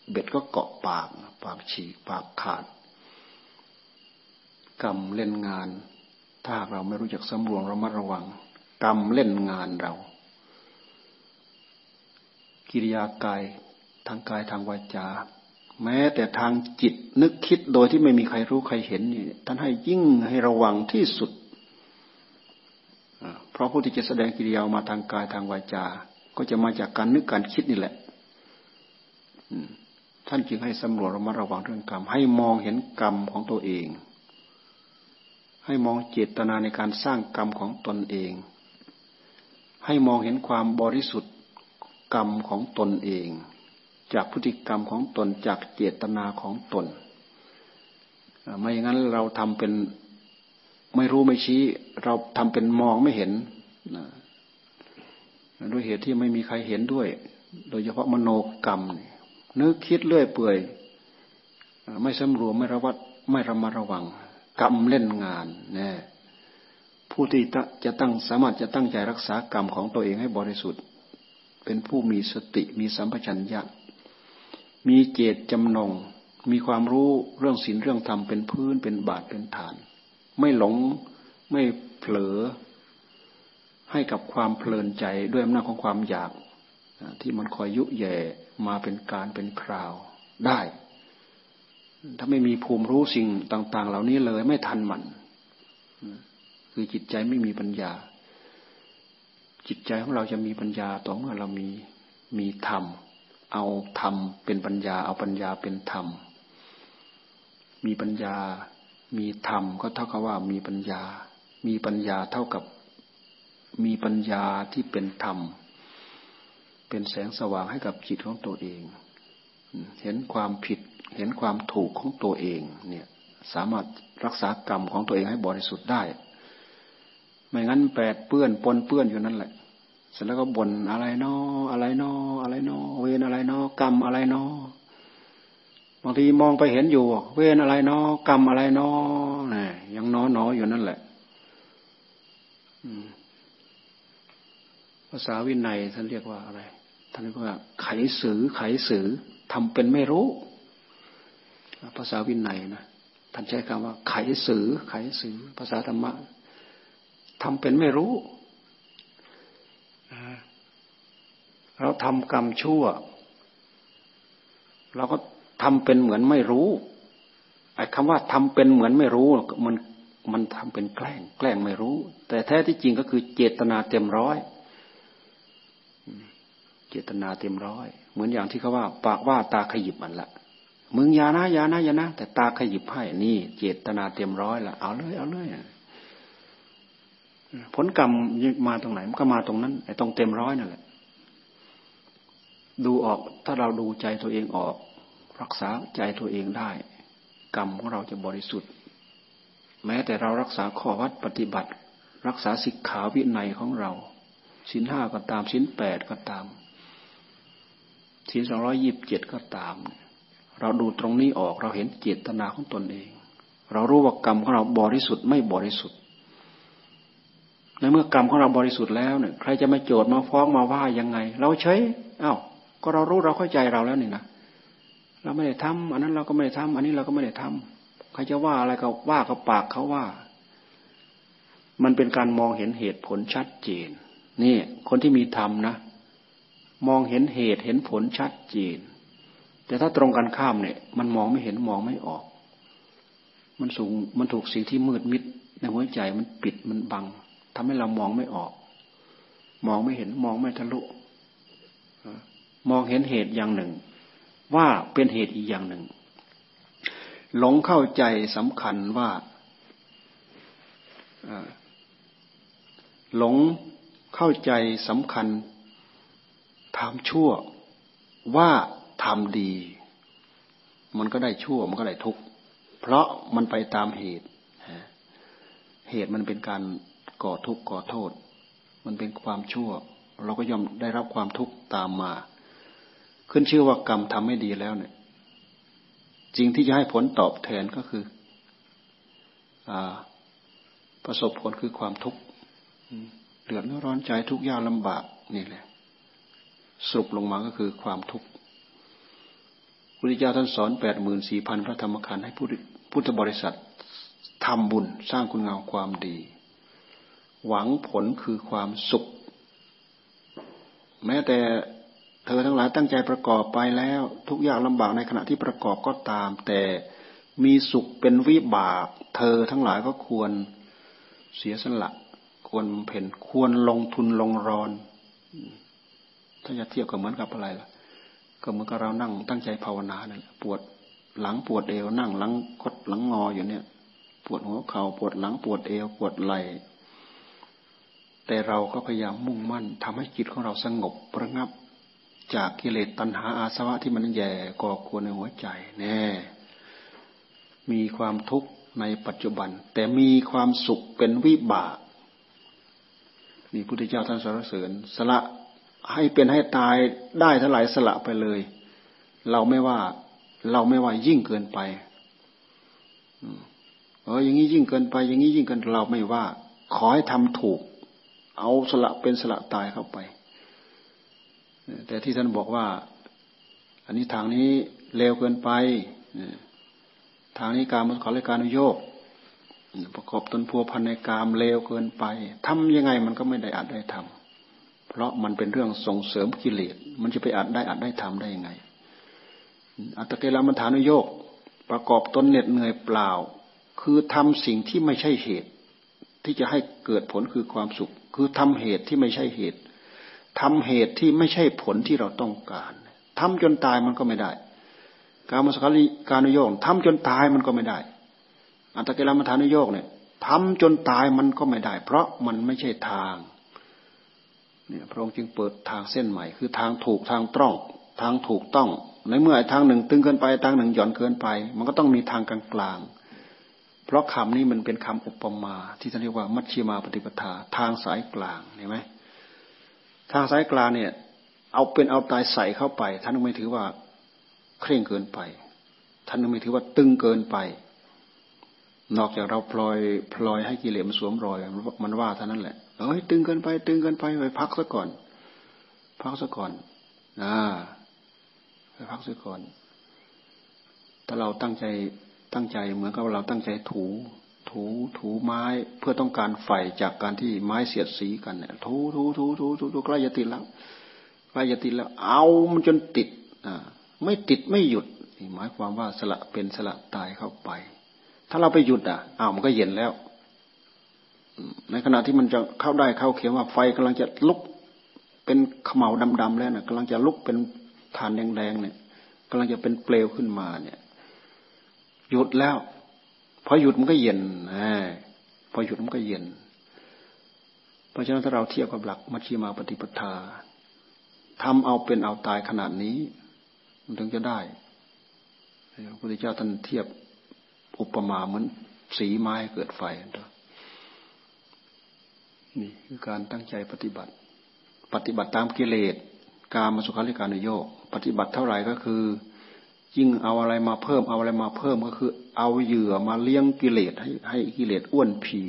เบ็ดก็เกาะปาก ปากฉีกปากขาดกรรมเล่นงาน ถ้าเราไม่รู้จักสำรวมระมัดระวัง กรรมเล่นงานเรา กิริยากาย ทางกายทางวาจา แม้แต่ทางจิตนึกคิดโดยที่ไม่มีใครรู้ใครเห็นนี่ท่านให้ยิ่งให้ระวังที่สุด เพราะผู้ที่จะแสดงกิริยามาทางกายทางวาจา ก็จะมาจากการนึกการคิดนี่แหละท่านจึงให้สำรวจระมัดระวังเรื่องกรรม ให้มองเห็นกรรมของตัวเอง ให้มองเจตนาในการสร้างกรรมของตนเอง ให้มองเห็นความบริสุทธิ์กรรมของตนเอง จากพฤติกรรมของตนจากเจตนาของตน ไม่อย่างนั้นเราทำเป็นไม่รู้ไม่ชี้ เราทำเป็นมองไม่เห็นด้วยเหตุที่ไม่มีใครเห็นด้วย โดยเฉพาะมโนกรรมนึกคิดเลื่อยเปื่อยไม่สำรวมไม่ระวัดไม่ระมัดระวัง กรรมเล่นงานน่ผู้ที่จะตั้งสามารถจะตั้งใจรักษากรรมของตัวเองให้บริสุทธิ์ เป็นผู้มีสติมีสัมปชัญญะ มีเจตจำนง มีความรู้เรื่องศีลเรื่องธรรมเป็นพื้นเป็นบาทเป็นฐาน ไม่หลงไม่เผลอ ให้กับความเพลินใจด้วยอำนาจของความอยาก ที่มันคอยยุแย่มาเป็นการเป็นคราวได้ ถ้าไม่มีภูมิรู้สิ่งต่าง ๆ เหล่านี้เลยไม่ทันมัน คือจิตใจไม่มีปัญญา จิตใจของเราจะมีปัญญาต่อเมื่อเรามีมีธรรม เอาธรรมเป็นปัญญา เอาปัญญาเป็นธรรม มีปัญญา มีธรรมก็เท่ากับว่ามีปัญญา มีปัญญาเท่ากับมีปัญญาที่เป็นธรรม เป็นแสงสว่างให้กับจิตของตัวเอง เห็นความผิด เห็นความถูกของตัวเอง เนี่ย สามารถรักษากรรมของตัวเองให้บริสุทธิ์ได้ ไม่งั้นแปดเปื้อนปนเปื้อนอยู่นั่นแหละ เสร็จแล้วก็บ่นอะไรนออะไรนออะไรนอเวรอะไรนอกรรมอะไรนอบางทีมองไปเห็นอยู่ เวรอะไรนอกรรมอะไรนอนี่ยังนอนออยู่นั่นแหละภาษาวินัยท่านเรียกว่าอะไรท่านเรียกว่า ไขสือ ไขสือทำเป็นไม่รู้ ภาษาวินัยนะท่านใช้คำว่า ไขสือ ไขสือ ภาษาธรรมะทำเป็นไม่รู้ เราทำกรรมชั่ว เราก็ทำเป็นเหมือนไม่รู้ไอ้คำว่าทำเป็นเหมือนไม่รู้มันมันทำเป็นแกล้ง แกล้งไม่รู้ แต่แท้ที่จริงก็คือเจตนาเต็มร้อยเจตนาเต็มร้อย เหมือนอย่างที่เขาว่า ปากว่าตาขยิบมันละมึงยานะยานะยานะแต่ตาขยิบให้นี่ เจตนาเต็มร้อยละเอาเลยเอาเลย ผลกรรมมาตรงไหนมันก็มาตรงนั้นไอ้ตรงเต็มร้อยนั่นแหละ ดูออกถ้าเราดูใจตัวเองออก รักษาใจตัวเองได้ กรรมของเราจะบริสุทธิ์ แม้แต่เรารักษาข้อวัดปฏิบัติ รักษาสิกขาวินัยของเราสินห้าก็ตามสินแปดก็ตามศีลสองร้อยยิบเจ็ดก็ตาม เราดูตรงนี้ออกเราเห็นเจตนาของตนเอง เรารู้ว่ากรรมของเราบริสุทธิ์ไม่บริสุทธิ์ ในเมื่อกรรมของเราบริสุทธิ์แล้วเนี่ยใครจะมาโจทย์มาฟ้องมาว่ายังไง เราใช้อา้าวก็เรารู้เราเข้าใจเราแล้วนี่นะเราไม่ได้ทำอันนั้นเราก็ไม่ได้ทำอันนี้เราก็ไม่ได้ทำใครจะว่าอะไรก็ว่ากับปากเขาว่า มันเป็นการมองเห็นเหตุผลชัดเจน นี่ คนที่มีธรรมนะ มองเห็นเหตุเห็นผลชัดเจน แต่ถ้าตรงกันข้ามเนี่ย มันมองไม่เห็นมองไม่ออก มันสูงมันถูกสิ่งที่มืดมิดในหัวใจมันปิดมันบัง ทำให้เรามองไม่ออก มองไม่เห็นมองไม่ทะลุมองเห็นเหตุอย่างหนึ่ง ว่าเป็นเหตุอีกอย่างหนึ่ง หลงเข้าใจสำคัญว่าหลงเข้าใจสำคัญทำชั่วว่าทำดี มันก็ได้ชั่วมันก็ได้ทุกข์เพราะมันไปตามเหตุ เหตุมันเป็นการ ก่อทุกข์ก่อโทษ มันเป็นความชั่ว เราก็ย่อมได้รับความทุกข์ตามมา ขึ้นชื่อว่ากรรมทำไม่ดีแล้วเนี่ยจริงที่จะให้ผลตอบแทนก็คืออประสบผลคือความทุกข์เดือดร้อนใจทุกข์ยากลำบากนี่แหละสรุปลงมาก็คือความทุกข์พุทธเจ้าท่านสอนแปดหมื่นสี่พันพระธรรมขันธ์ให้พุทธบริษัททำบุญสร้างคุณงามความดี หวังผลคือความสุข แม้แต่เธอทั้งหลายตั้งใจประกอบไปแล้ว ทุกอย่างลำบากในขณะที่ประกอบก็ตาม แต่มีสุขเป็นวิบาก เธอทั้งหลายก็ควรเสียสละควรเพ่นควรลงทุนลงรอน ถ้าจะเทียบก็เหมือนกับอะไรล่ะ ก็เหมือนกับเรานั่งตั้งใจภาวนานั่นแหละปวดหลังปวดเอวนั่งหลังคดหลังงออยู่เนี่ย ปวดหัวเขา่าปวดหลังปวดเอวปวดไหล่ แต่เราก็พยายามมุ่งมั่นทำให้จิตของเราสงบระงับ จากกิเลสตัณหาอาสวะที่มันแย่ก่อกวนในหัวใจแน่ มีความทุกข์ในปัจจุบัน แต่มีความสุขเป็นวิบากนี่พุทธเจ้าท่านสรรเสริญสละให้เป็นให้ตายได้เท่าไหร่สละไปเลย เราไม่ว่า เราไม่ว่ายิ่งเกินไปเอออย่างนี้ยิ่งเกินไป อย่างนี้ยิ่งเกินเราไม่ว่า ขอให้ทำถูก เอาสละเป็นสละตายเข้าไป แต่ที่ท่านบอกว่า อันนี้ทางนี้เลวเกินไป ทางนี้การมันขอเลยการุโยกประกอบตนพัวพันในกามเลวเกินไปทำยังไงมันก็ไม่ได้อัดได้ทำเพราะมันเป็นเรื่องส่งเสริมกิเลส มันจะไปอัดได้อัดได้ทำได้ยังไง อัตเกลามันฐานุโยกประกอบตนเหน็ดเหนื่อยเปล่า คือทำสิ่งที่ไม่ใช่เหตุ ที่จะให้เกิดผลคือความสุข คือทำเหตุที่ไม่ใช่เหตุทำเหตุที่ไม่ใช่ผลที่เราต้องการทำจนตายมันก็ไม่ได้ การมสกาลิการนุโยกทำจนตายมันก็ไม่ได้ อัตตกิลมัฐานโยกเนี่ยทำจนตายมันก็ไม่ได้ เพราะมันไม่ใช่ทางเนี่ยพระองค์จึงเปิดทางเส้นใหม่ คือทางถูกทางตรอง ทางถูกต้อง ในเมื่อทางหนึ่งตึงเกินไปทางหนึ่งหย่อนเกินไป มันก็ต้องมีทางกลางกลาง เพราะคำนี้มันเป็นคำอุปมา ที่ท่านเรียกว่า มัชชีมาปฏิปทา ทางสายกลางเห็นไหมทางสายกลางเนี่ย เอาเป็นเอาตายใส่เข้าไป ท่านไม่ถือว่าเคร่งเกินไป ท่านไม่ถือว่าตึงเกินไป นอกจากเราพลอยพลอยให้กิเลสมันสวมรอยมันว่าเท่านั้นแหละเอ้ยตึงเกินไป ตึงเกินไปไปพักซะก่อน พักซะก่อนนะไปพักซะก่อน ถ้าเราตั้งใจ ตั้งใจเหมือนกับเราตั้งใจถู ถูถูไม้เพื่อต้องการไฟจากการที่ไม้เสียดสีกันเนี่ยถูถูถูถูถูถูใกล้จะติดแล้วใกล้จะติดแล้ว เอามันจนติดอ่าไม่ติดไม่หยุดหมายความว่าสละเป็นสละตายเข้าไป ถ้าเราไปหยุดอะอ้าวมันก็เย็นแล้วในขณะที่มันจะเข้าได้เข้าเขียนว่าไฟกำลังจะลุกเป็นขมเหลาดำๆแล้วน่ะกำลังจะลุกเป็นฐานแดงๆเนี่ยกำลังจะเป็นเปลวขึ้นมาเนี่ย หยุดแล้วพอหยุดมันก็เย็นพอหยุดมันก็เย็น เพราะฉะนั้นถ้าเราเทียบกับหลักมัชฌิมาปฏิปทาทำเอาเป็นเอาตายขนาดนี้มันถึงจะได้พระพุทธเจ้าท่านเทียบอุปมาเหมือนสีไม้เกิดไฟนี่คือการตั้งใจปฏิบัติ ปฏิบัติตามกิเลส การมาสุขาริการโยกปฏิบัติเท่าไหร่ก็คือ ยิ่งเอาอะไรมาเพิ่มเอาอะไรมาเพิ่มก็คือ เอาเหยื่อมาเลี้ยงกิเลสให้ให้กิเลสอ้วนพี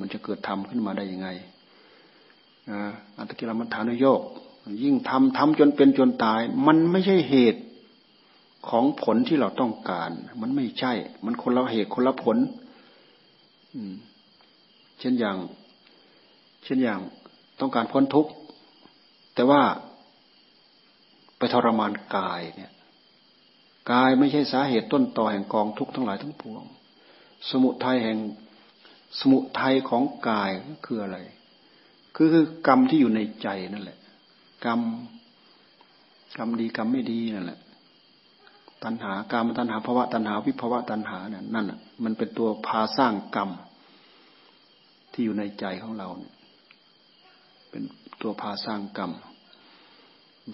มันจะเกิดธรรมขึ้นมาได้ยังไงอัตกิลมัฏฐานโยก ยิ่งทำทำจนเป็นจนตาย มันไม่ใช่เหตุของผลที่เราต้องการ มันไม่ใช่ มันคนละเหตุคนละผลเช่นอย่าง เช่นอย่างต้องการพ้นทุกข์แต่ว่าไปทรมานกายเนี่ย กายไม่ใช่สาเหตุต้นต่อแห่งกองทุกข์ทั้งหลายทั้งปวง สมุทัยแห่งสมุทัยของกายคืออะไร คือคือกรรมที่อยู่ในใจนั่นแหละ กรรมกรรมดีกรรมไม่ดีนั่นแหละ ตัณหาการมตัณหาภาวะตัณหาวิภาวะตัณหาเนี่ยนั่นมันเป็นตัวพาสร้างกรรมที่อยู่ในใจของเราเนี่ย เป็นตัวพาสร้างกรรม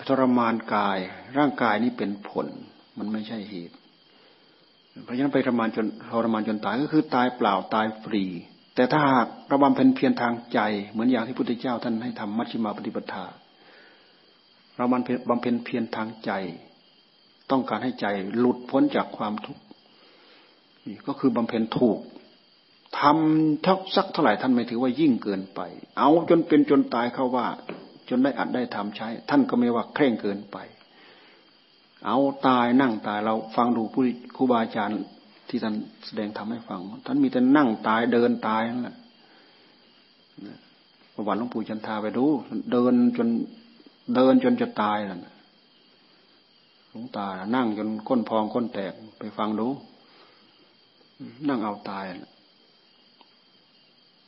ทรมานกาย ร่างกายนี้เป็นผล มันไม่ใช่เหตุ เพราะฉะนั้นไปทรมานจนทรมานจนตายก็คือตายเปล่าตายฟรี แต่ถ้าหากราบำเพ็ญเพียรทางใจ เหมือนอย่างที่พุทธเจ้าท่านให้ทำมัชฌิมาปฏิปทาเราบำเพ็ญบำเพ็ญเพียรทางใจ ต้องการให้ใจหลุดพ้นจากความทุกข์นี่ก็คือบำเพ็ญถูกทำทักสักเท่าไหร่ท่านไม่ถือว่ายิ่งเกินไป เอาจนเป็นจนตายเข้าว่า จนได้อัดได้ทำใช้ ท่านก็ไม่ว่าเคร่งเกินไป เอาตายนั่งตายเราฟังดูผู้ครูบาอาจารย์ที่ท่านแสดงทำให้ฟัง ท่านมีแต่นั่งตายเดินตายนั่นแหละประวัติหลวงปู่จันทาไปดู เดินจนเดินจนจะตายนั่นหลวงตา นั่งจนก้นพองก้นแตกไปฟังดู นั่งเอาตาย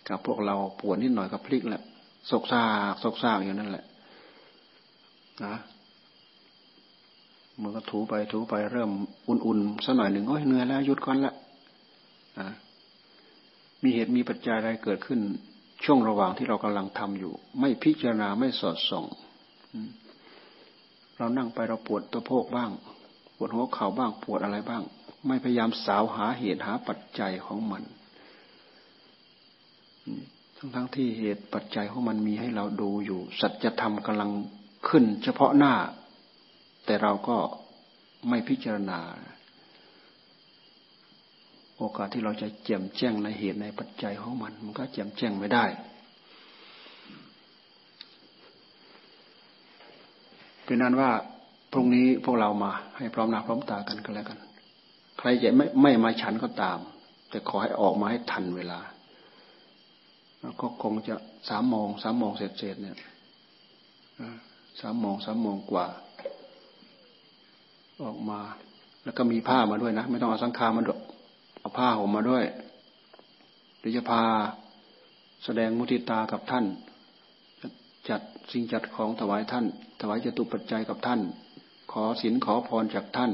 กับพวกเราปวดนิดหน่อยกับพลิกแหละสกซากสกซากอยู่นั่นแหละนะ มันก็ถูไปถูไปเริ่มอุ่นๆสักหน่อยหนึ่งโอ้ยเหนื่อยแล้วหยุดก่อนละนะมีเหตุมีปัจจัยอะไรเกิดขึ้น ช่วงระหว่างที่เรากำลังทำอยู่ ไม่พิจารณาไม่สอดส่องเรานั่งไปเราปวดตัวโพกบ้าง ปวดหัวเข่าบ้างปวดอะไรบ้าง ไม่พยายามสาวหาเหตุหาปัจจัยของมันทั้งทั้งที่เหตุปัจจัยของมันมีให้เราดูอยู่ สัจธรรมกำลังขึ้น เฉพาะหน้า แต่เราก็ไม่พิจารณา โอกาสที่เราจะแจ่มแจ้งในเหตุในปัจจัยของมัน มันก็แจ่มแจ้งไม่ได้เป็นนั้นว่าพรุ่งนี้พวกเรามาให้พร้อมหน้าพร้อมตากันก็แล้วกัน ใครจะไม่ไม่มาฉันก็ตาม แต่ขอให้ออกมาให้ทันเวลาแล้วก็คงจะสามโมงสามโมงเสร็จเสร็จเนี่ยสามโมงสามโมงกว่า ออกมา แล้วก็มีผ้ามาด้วยนะ ไม่ต้องเอาสังฆามาดเอาผ้าห่มมาด้วยหรือจะพาแสดงมุทิตากับท่าน จัดสิ่งจัดของถวายท่าน ถวายจตุปัจจัยกับท่าน ขอศีลขอพรจากท่าน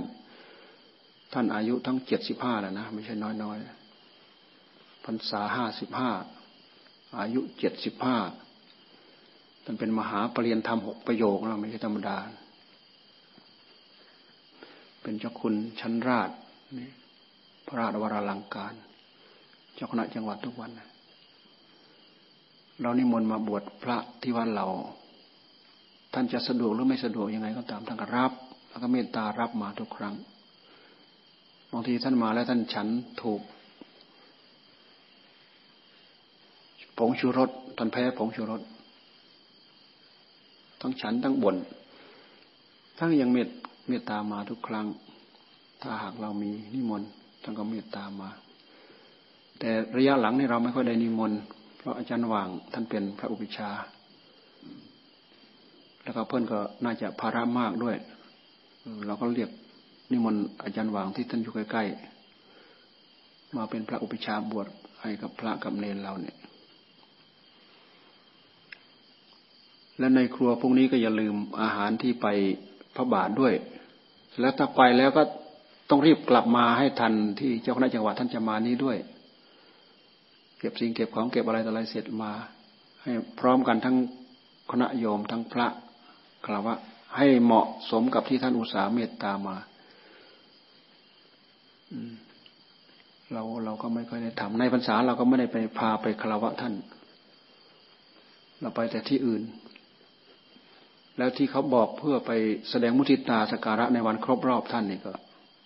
ท่านอายุทั้งเจ็ดสิบห้าแล้วนะ ไม่ใช่น้อยน้อยพรรษาห้าสิบห้าอายุเจ็ดสิบห้าท่านเป็นมหาปรริญญาธรรมหกประโยคนะไม่ใช่ธรรมดา เป็นเจ้าคุณชั้นราชพระราชวราลังการ เจ้าคณะจังหวัดทุกวันเรานิมนต์มาบวชพระที่วัดเรา ท่านจะสะดวกหรือไม่สะดวกยังไงก็ตามท่านก็รับ แล้วก็เมตตารับมาทุกครั้งบางทีท่านมาแล้วท่านฉันถูก ผงชูรสท่านแพ้ผงชูรสทั้งฉันทั้งบนท่านยังเมต เมตตามาทุกครั้ง ถ้าหากเรามีนิมนต์ท่านก็เมตตามา แต่ระยะหลังนี่เราไม่ค่อยได้นิมนต์เพราะอาจารย์ว่างท่านเป็นพระอุปิชา แล้วก็เพื่อนก็น่าจะภาระมากด้วย เราก็เรียกนิมนต์อาจารย์ว่างที่ท่านอยู่ใกล้ๆมาเป็นพระอุปิชาบวชให้กับพระกับเนรเราเนี่ย และในครัวพวกนี้ก็อย่าลืมอาหารที่ไปพระบาทด้วย แล้วถ้าไปแล้วก็ต้องรีบกลับมาให้ทันที่เจ้าคณะจังหวัดท่านจะมานี้ด้วย เก็บสิ่งเก็บของเก็บอะไรต่ออะไรเสร็จมา ให้พร้อมกันทั้งคณะโยมทั้งพระกล่าวว่าให้เหมาะสมกับที่ท่านอุตสาห์เมตตามาเราเราก็ไม่ค่อยได้ทำในพรรษาเราก็ไม่ได้ไปพาไปคารวะท่าน เราไปแต่ที่อื่น แล้วที่เขาบอกเพื่อไปแสดงมุทิตาสการะในวันครบรอบท่านนี่ก็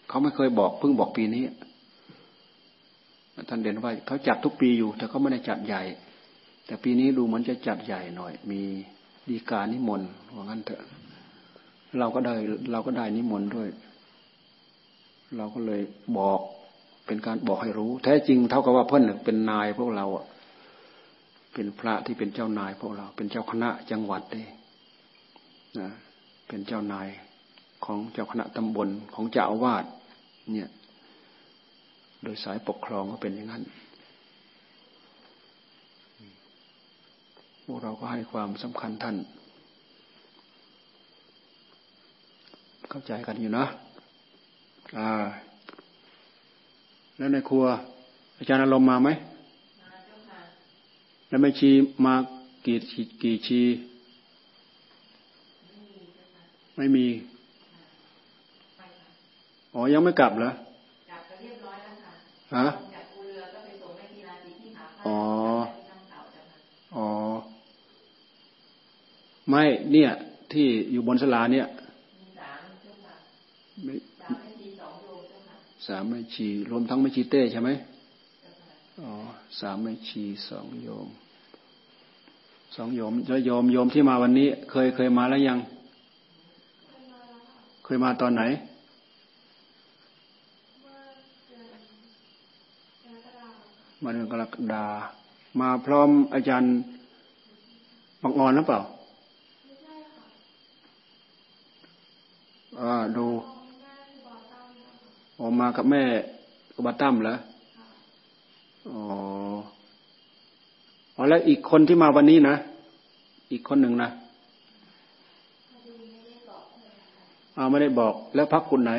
เขาไม่เคยบอกเพิ่งบอกปีนี้ท่านเด่นว่าเขาจัดทุกปีอยู่ แต่เขาไม่ได้จัดใหญ่ แต่ปีนี้ดูเหมือนจะจัดใหญ่หน่อย มีดีการนิมนต์ว่างั้นเถอะ เราก็ได้เราก็ได้นิมนต์ด้วย เราก็เลยบอกเป็นการบอกให้รู้ แท้จริงเท่ากับว่าเพื่อนเป็นนายพวกเราอะเป็นพระที่เป็นเจ้านายพวกเรา เป็นเจ้าคณะจังหวัดเอง เป็นเจ้านายของเจ้าคณะตำบลของเจ้าอาวาสเนี่ย โดยสายปกครองก็เป็นอย่างนั้นพวกเราก็ให้ความสำคัญท่าน เข้าใจกันอยู่นะอ่า แล้วในครัว อาจารย์อารมณ์มาไหมแล้วไม่ชีมากี่กี่ชี ไม่มีอ๋อ ยังไม่กลับเหรอฮะอ๋ออ๋อ ไม่เนี่ย ที่อยู่บนสลาเนี่ยสามไม่ชีรวมทั้งไม่ชีเต้ใช่ไหมอ๋อสามไม่ชีสองโยม สองโยมแล้วโยมโยมที่มาวันนี้ เคยเคยมาแล้วยัง เคยมาตอนไหนมาเดือนกรกฎามาพร้อมอาจารย์บางออนหรือเปล่าอ่าดูออกมากับแม่กบตั้มเหรออ๋อแล้วอีกคนที่มาวันนี้นะ อีกคนหนึ่งนะ อาไม่ได้บอกแล้วพักกุดไหน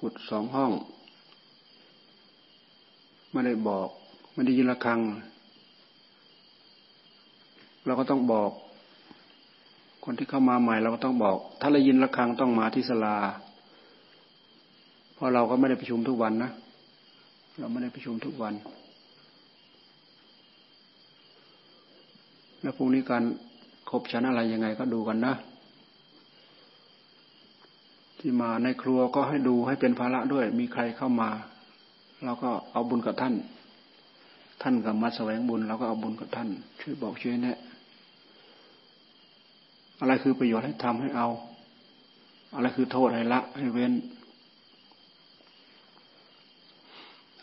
กุดสองห้อง ไม่ได้บอก ไม่ได้ยินระฆัง เราก็ต้องบอก คนที่เข้ามาใหม่เราก็ต้องบอก ถ้าเรายินระฆังต้องมาที่ศาลาเพราะเราก็ไม่ได้ประชุมทุกวันนะเราไม่ได้ประชุมทุกวัน แล้วพรุ่งนี้การครบฉันอะไรยังไงก็ดูกันนะ ที่มาในครัวก็ให้ดูให้เป็นภาระด้วย มีใครเข้ามาเราก็เอาบุญกับท่าน ท่านกับมาแสวงบุญเราก็เอาบุญกับท่าน ช่วยบอกช่วยแนะอะไรคือประโยชน์ให้ทำให้เอา อะไรคือโทษให้ละ ให้เว้น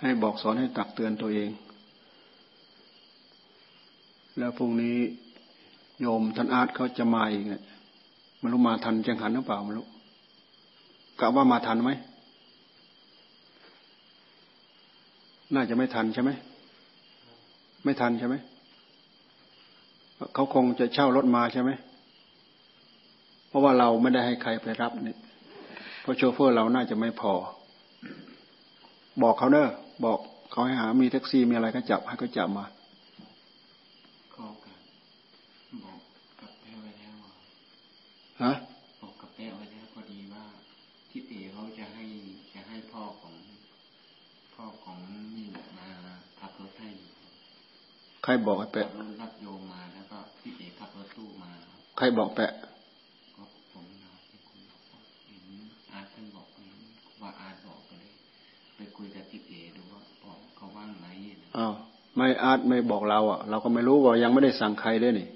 ให้บอกสอนให้ตักเตือนตัวเอง แล้วพรุ่งนี้โยมท่านอาร์ตเขาจะมาอีกเนี่ยไม่รู้มาทันจังหันหรือเปล่าไม่รู้ กะว่ามาทันไหม น่าจะไม่ทันใช่ไหม ไม่ทันใช่ไหม เขาคงจะเช่ารถมาใช่ไหม เพราะว่าเราไม่ได้ให้ใครไปรับเนี่ยเพราะโชเฟอร์เราน่าจะไม่พอ บอกเขาเนอะบอกเขาให้หา มีแท็กซี่มีอะไรก็จับให้เขาจับมาก็บอกกับแป้ไว้แล้วฮะบอกกับแป้ไว้แล้วพอดีว่าที่เอ๋เขาจะให้จะให้พ่อของพ่อของนี่มาขับรถให้ใค รบอกให้แปะรับโยมมาแล้วก็ที่เอ๋ขับรถตู้มา ใครบอกแปะว่าอาจบอกไปเลยไปคุยกับทิพเอดูว่าเขาว่างไหมอ้าวไม่อาจไม่บอกเราอะ เราก็ไม่รู้ว่ายังไม่ได้สั่งใครด้วยนี่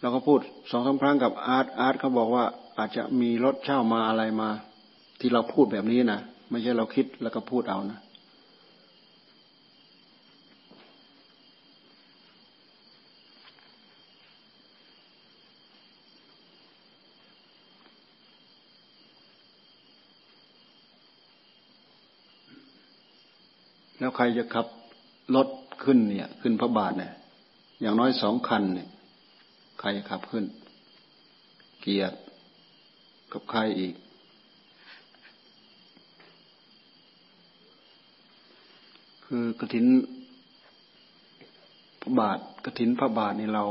เราก็พูดสองสาครั้งกับอาร์ตอาร์ตเขาบอกว่าอาจจะมีรถเช่ามาอะไรมา ที่เราพูดแบบนี้นะ ไม่ใช่เราคิดแล้วก็พูดเอานะแล้วใครจะขับรถขึ้นเนี่ย ขึ้นพระบาทเนี่ย อย่างน้อยสองคันเนี่ย ใครขับขึ้น เกียรติกับใครอีก คือกระถินพระบาทกระถินพระบาทนี่เรา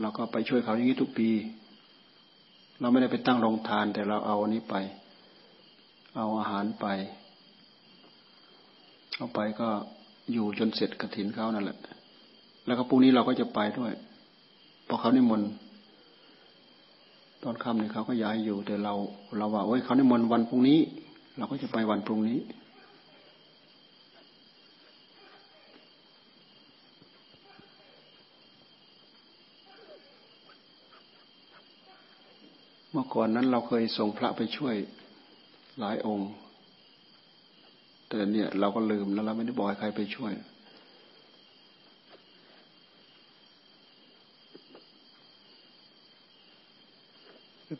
เราก็ไปช่วยเขาอย่างนี้ทุกปี เราไม่ได้ไปตั้งโรงทาน แต่เราเอาอันนี้ไป เอาอาหารไป เอาไปก็อยู่จนเสร็จกระถินเขานั่นแหละ แล้วก็พรุ่งนี้เราก็จะไปด้วยพอเขานิมนต์ตอนค่ำเนี่ยเขาก็ย้ายอยู่แต่เรา เราว่าโอ้ยเขานิมนต์วันพรุ่งนี้ เราก็จะไปวันพรุ่งนี้ เมื่อก่อนนั้นเราเคยส่งพระไปช่วยหลายองค์ แต่เนี่ยเราก็ลืมแล้วเราไม่ได้บอกใครไปช่วย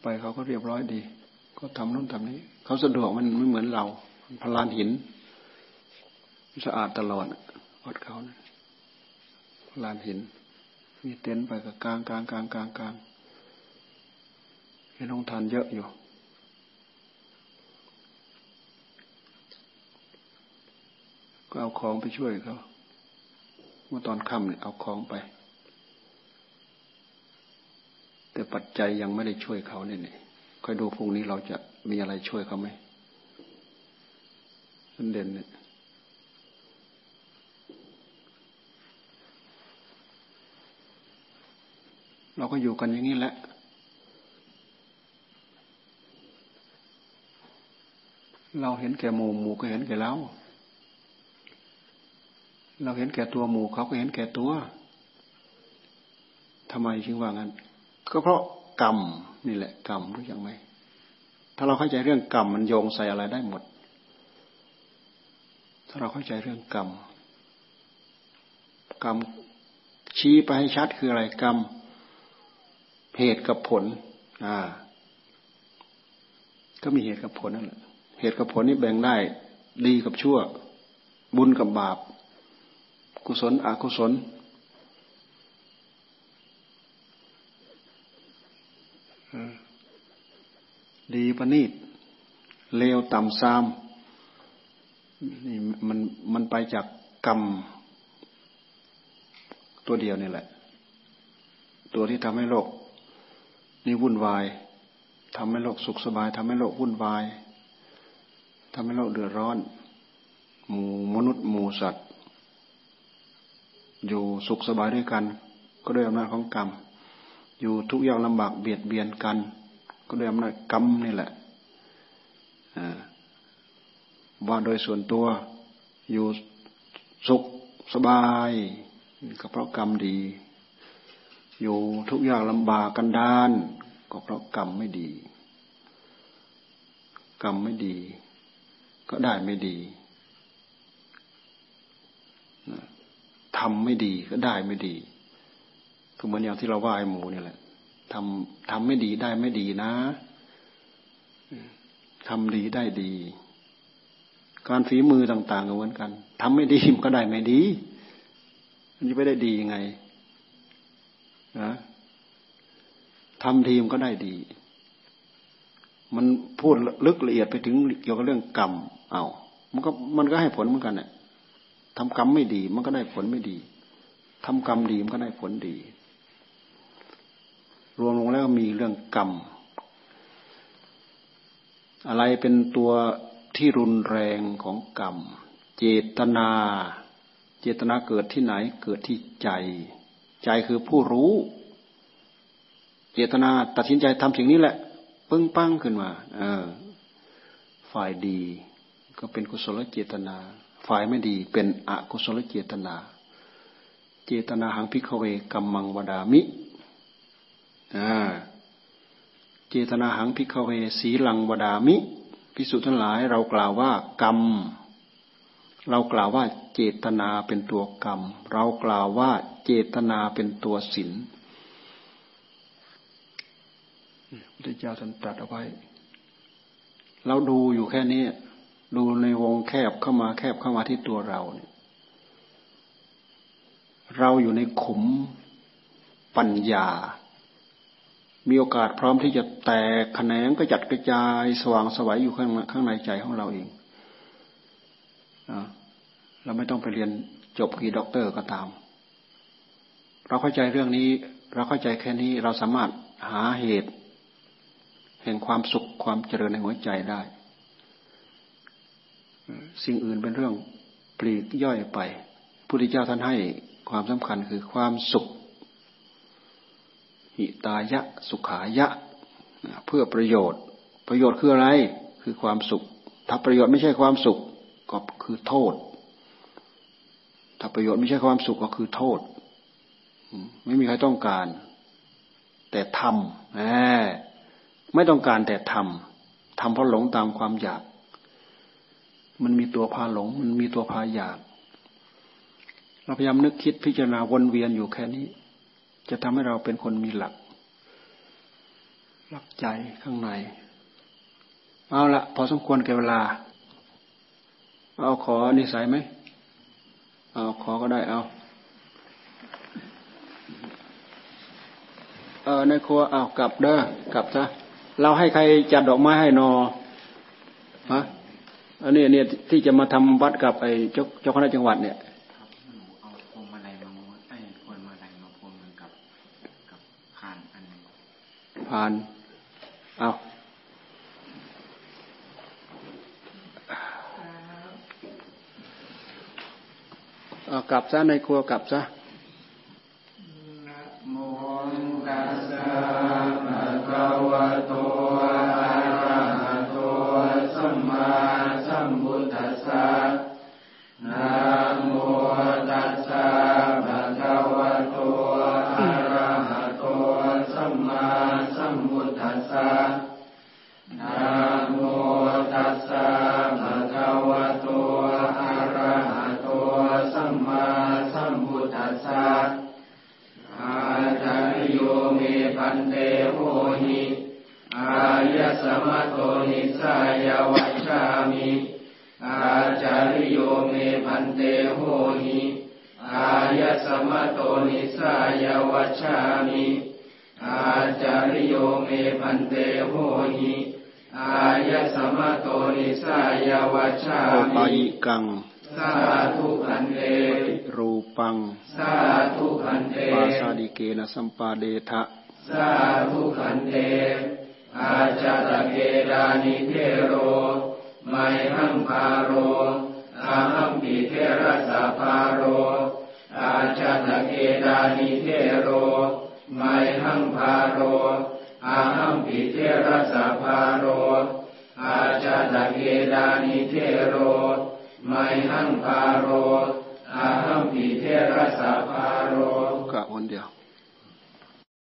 ไปเขาก็เรียบร้อยดี ก็ทำนู่นทำนี้ เขาสะดวกมันไม่เหมือนเราพลานหิน สะอาดตลอดวัดเขานะพลานหิน มีเต็นท์ไปกับกลางกลางกลางกลางกลางให้ลงทานเยอะอยู่ ก็เอาของไปช่วยเขาเมื่อตอนค่ำเนี่ยเอาของไป แต่ปัจจัยยังไม่ได้ช่วยเขาเนี่ยค่อยดูพรุ่งนี้เราจะมีอะไรช่วยเขาไหมสันเด่นเนี่ยเราก็อยู่กันอย่างนี้แหละ เราเห็นแก่หมู่หมู่ก็เห็นแก่เรา เราเห็นแก่ตัวหมู่เขาก็เห็นแก่ตัวทำไมจึงว่างั้น ก็เพราะกรรมนี่แหละกรรมรู้ยังไหม ถ้าเราเข้าใจเรื่องกรรมมันโยงใส่อะไรได้หมด ถ้าเราเข้าใจเรื่องกรรม กรรมชี้ไปให้ชัดคืออะไรกรรมเหตุกับผล อ่า ก็มีเหตุกับผลนั่นแหละ เหตุกับผลนี่แบ่งได้ดีกับชั่ว บุญกับบาป กุศลอกุศล ดีประณีตเลวต่ำซามนี่มันมันไปจากกรรม ตัวเดียวนี่แหละ ตัวที่ทำให้โลก นี่วุ่นวายทำให้โลกสุขสบายทำให้โลกวุ่นวาย ทำให้โลกเดือดร้อน หมู่มนุษย์หมู่สัตว์ อยู่สุขสบายด้วยกัน ก็ด้วยอำนาจของกรรม อยู่ทุกอย่างลำบากเบียดเบียนกัน ก็ด้วยอำนาจกรรมนี่แหละว่าโดยส่วนตัวอยู่สุขสบายก็เพราะกรรมดี อยู่ทุกอย่างลำบากกันดาน ก็เพราะกรรมไม่ดี กรรมไม่ดี ก็ได้ไม่ดีทำไม่ดีก็ได้ไม่ดีก็เหมือนอย่างที่เราว่าไอ้หมูนี่แหละทำทำไม่ดีได้ไม่ดีนะทำดีได้ดี การฝีมือต่างๆก็เหมือนกันทำไม่ดีมันก็ได้ไม่ดีมันจะไม่ได้ดียังไงนะทำทีมก็ได้ดี มันพูดลึกละเอียดไปถึงเกี่ยวกับเรื่องกรรม เอา มันก็มันก็ให้ผลเหมือนกันเนี่ยทำกรรมไม่ดี มันก็ได้ผลไม่ดีทำกรรมดีมันก็ได้ผลดี รวมลงแล้วมีเรื่องกรรม อะไรเป็นตัวที่รุนแรงของกรรม เจตนา เจตนาเกิดที่ไหน เกิดที่ใจ ใจคือผู้รู้ เจตนาตัดสินใจทำสิ่งนี้แหละ ปึ้งปั้งขึ้นมา เออ ฝ่ายดี ก็เป็นกุศลเจตนา ฝ่ายไม่ดีเป็นอกุศลเจตนา เจตนาหังพิกเวกัมมังวดามิเจตนาหังพิกเวสีลังวดามิพิสุทั้งหลาย เรากล่าวว่ากรรม เรากล่าวว่าเจตนาเป็นตัวกรรม เรากล่าวว่าเจตนาเป็นตัวศีล พระเจ้าท่านตรัสเอาไว้ เราดูอยู่แค่นี้ ดูในวงแคบเข้ามาแคบเข้ามาที่ตัวเราเนี่ย เราอยู่ในขุมปัญญา มีโอกาสพร้อมที่จะแตกแขนงกระจัดกระจายสว่างไสวอยู่ข้างข้างในใจของเราเองเราไม่ต้องไปเรียนจบกี่ด็อกเตอร์ก็ตาม เราเข้าใจเรื่องนี้ เราเข้าใจแค่นี้เราสามารถหาเหตุ แห่งความสุขความเจริญในหัวใจได้ สิ่งอื่นเป็นเรื่องปลีกย่อยไปพุทธเจ้าท่านให้ความสำคัญคือความสุข หิตายะ สุขายะ เพื่อประโยชน์ ประโยชน์คืออะไร คือความสุข ถ้าประโยชน์ไม่ใช่ความสุขก็คือโทษ ถ้าประโยชน์ไม่ใช่ความสุขก็คือโทษ ไม่มีใครต้องการ แต่ทำ ไม่ต้องการแต่ทำทำเพราะหลงตามความอยาก มันมีตัวพาหลง มันมีตัวพาอยากเราพยายามนึกคิดพิจารณาวนเวียนอยู่แค่นี้ จะทำให้เราเป็นคนมีหลักหลักใจข้างใน เอาละพอสมควรแก่เวลา เอาขอนิสัยไหม เอาขอก็ได้เอาเออในครัวเอากลับเด้อกลับซะ เราให้ใครจัดดอกไม้ให้นอฮะอันนี้เนี่ยที่จะมาทำวัดกับไอ้เจ้าเจ้าคณะจังหวัดเนี่ยเอาพวงมาลัยมาไอ้พวงมาลัยมาพวงมันกับกับผ่านอันนี้ผ่าน เอาเอากลับซะในครัวกลับซะ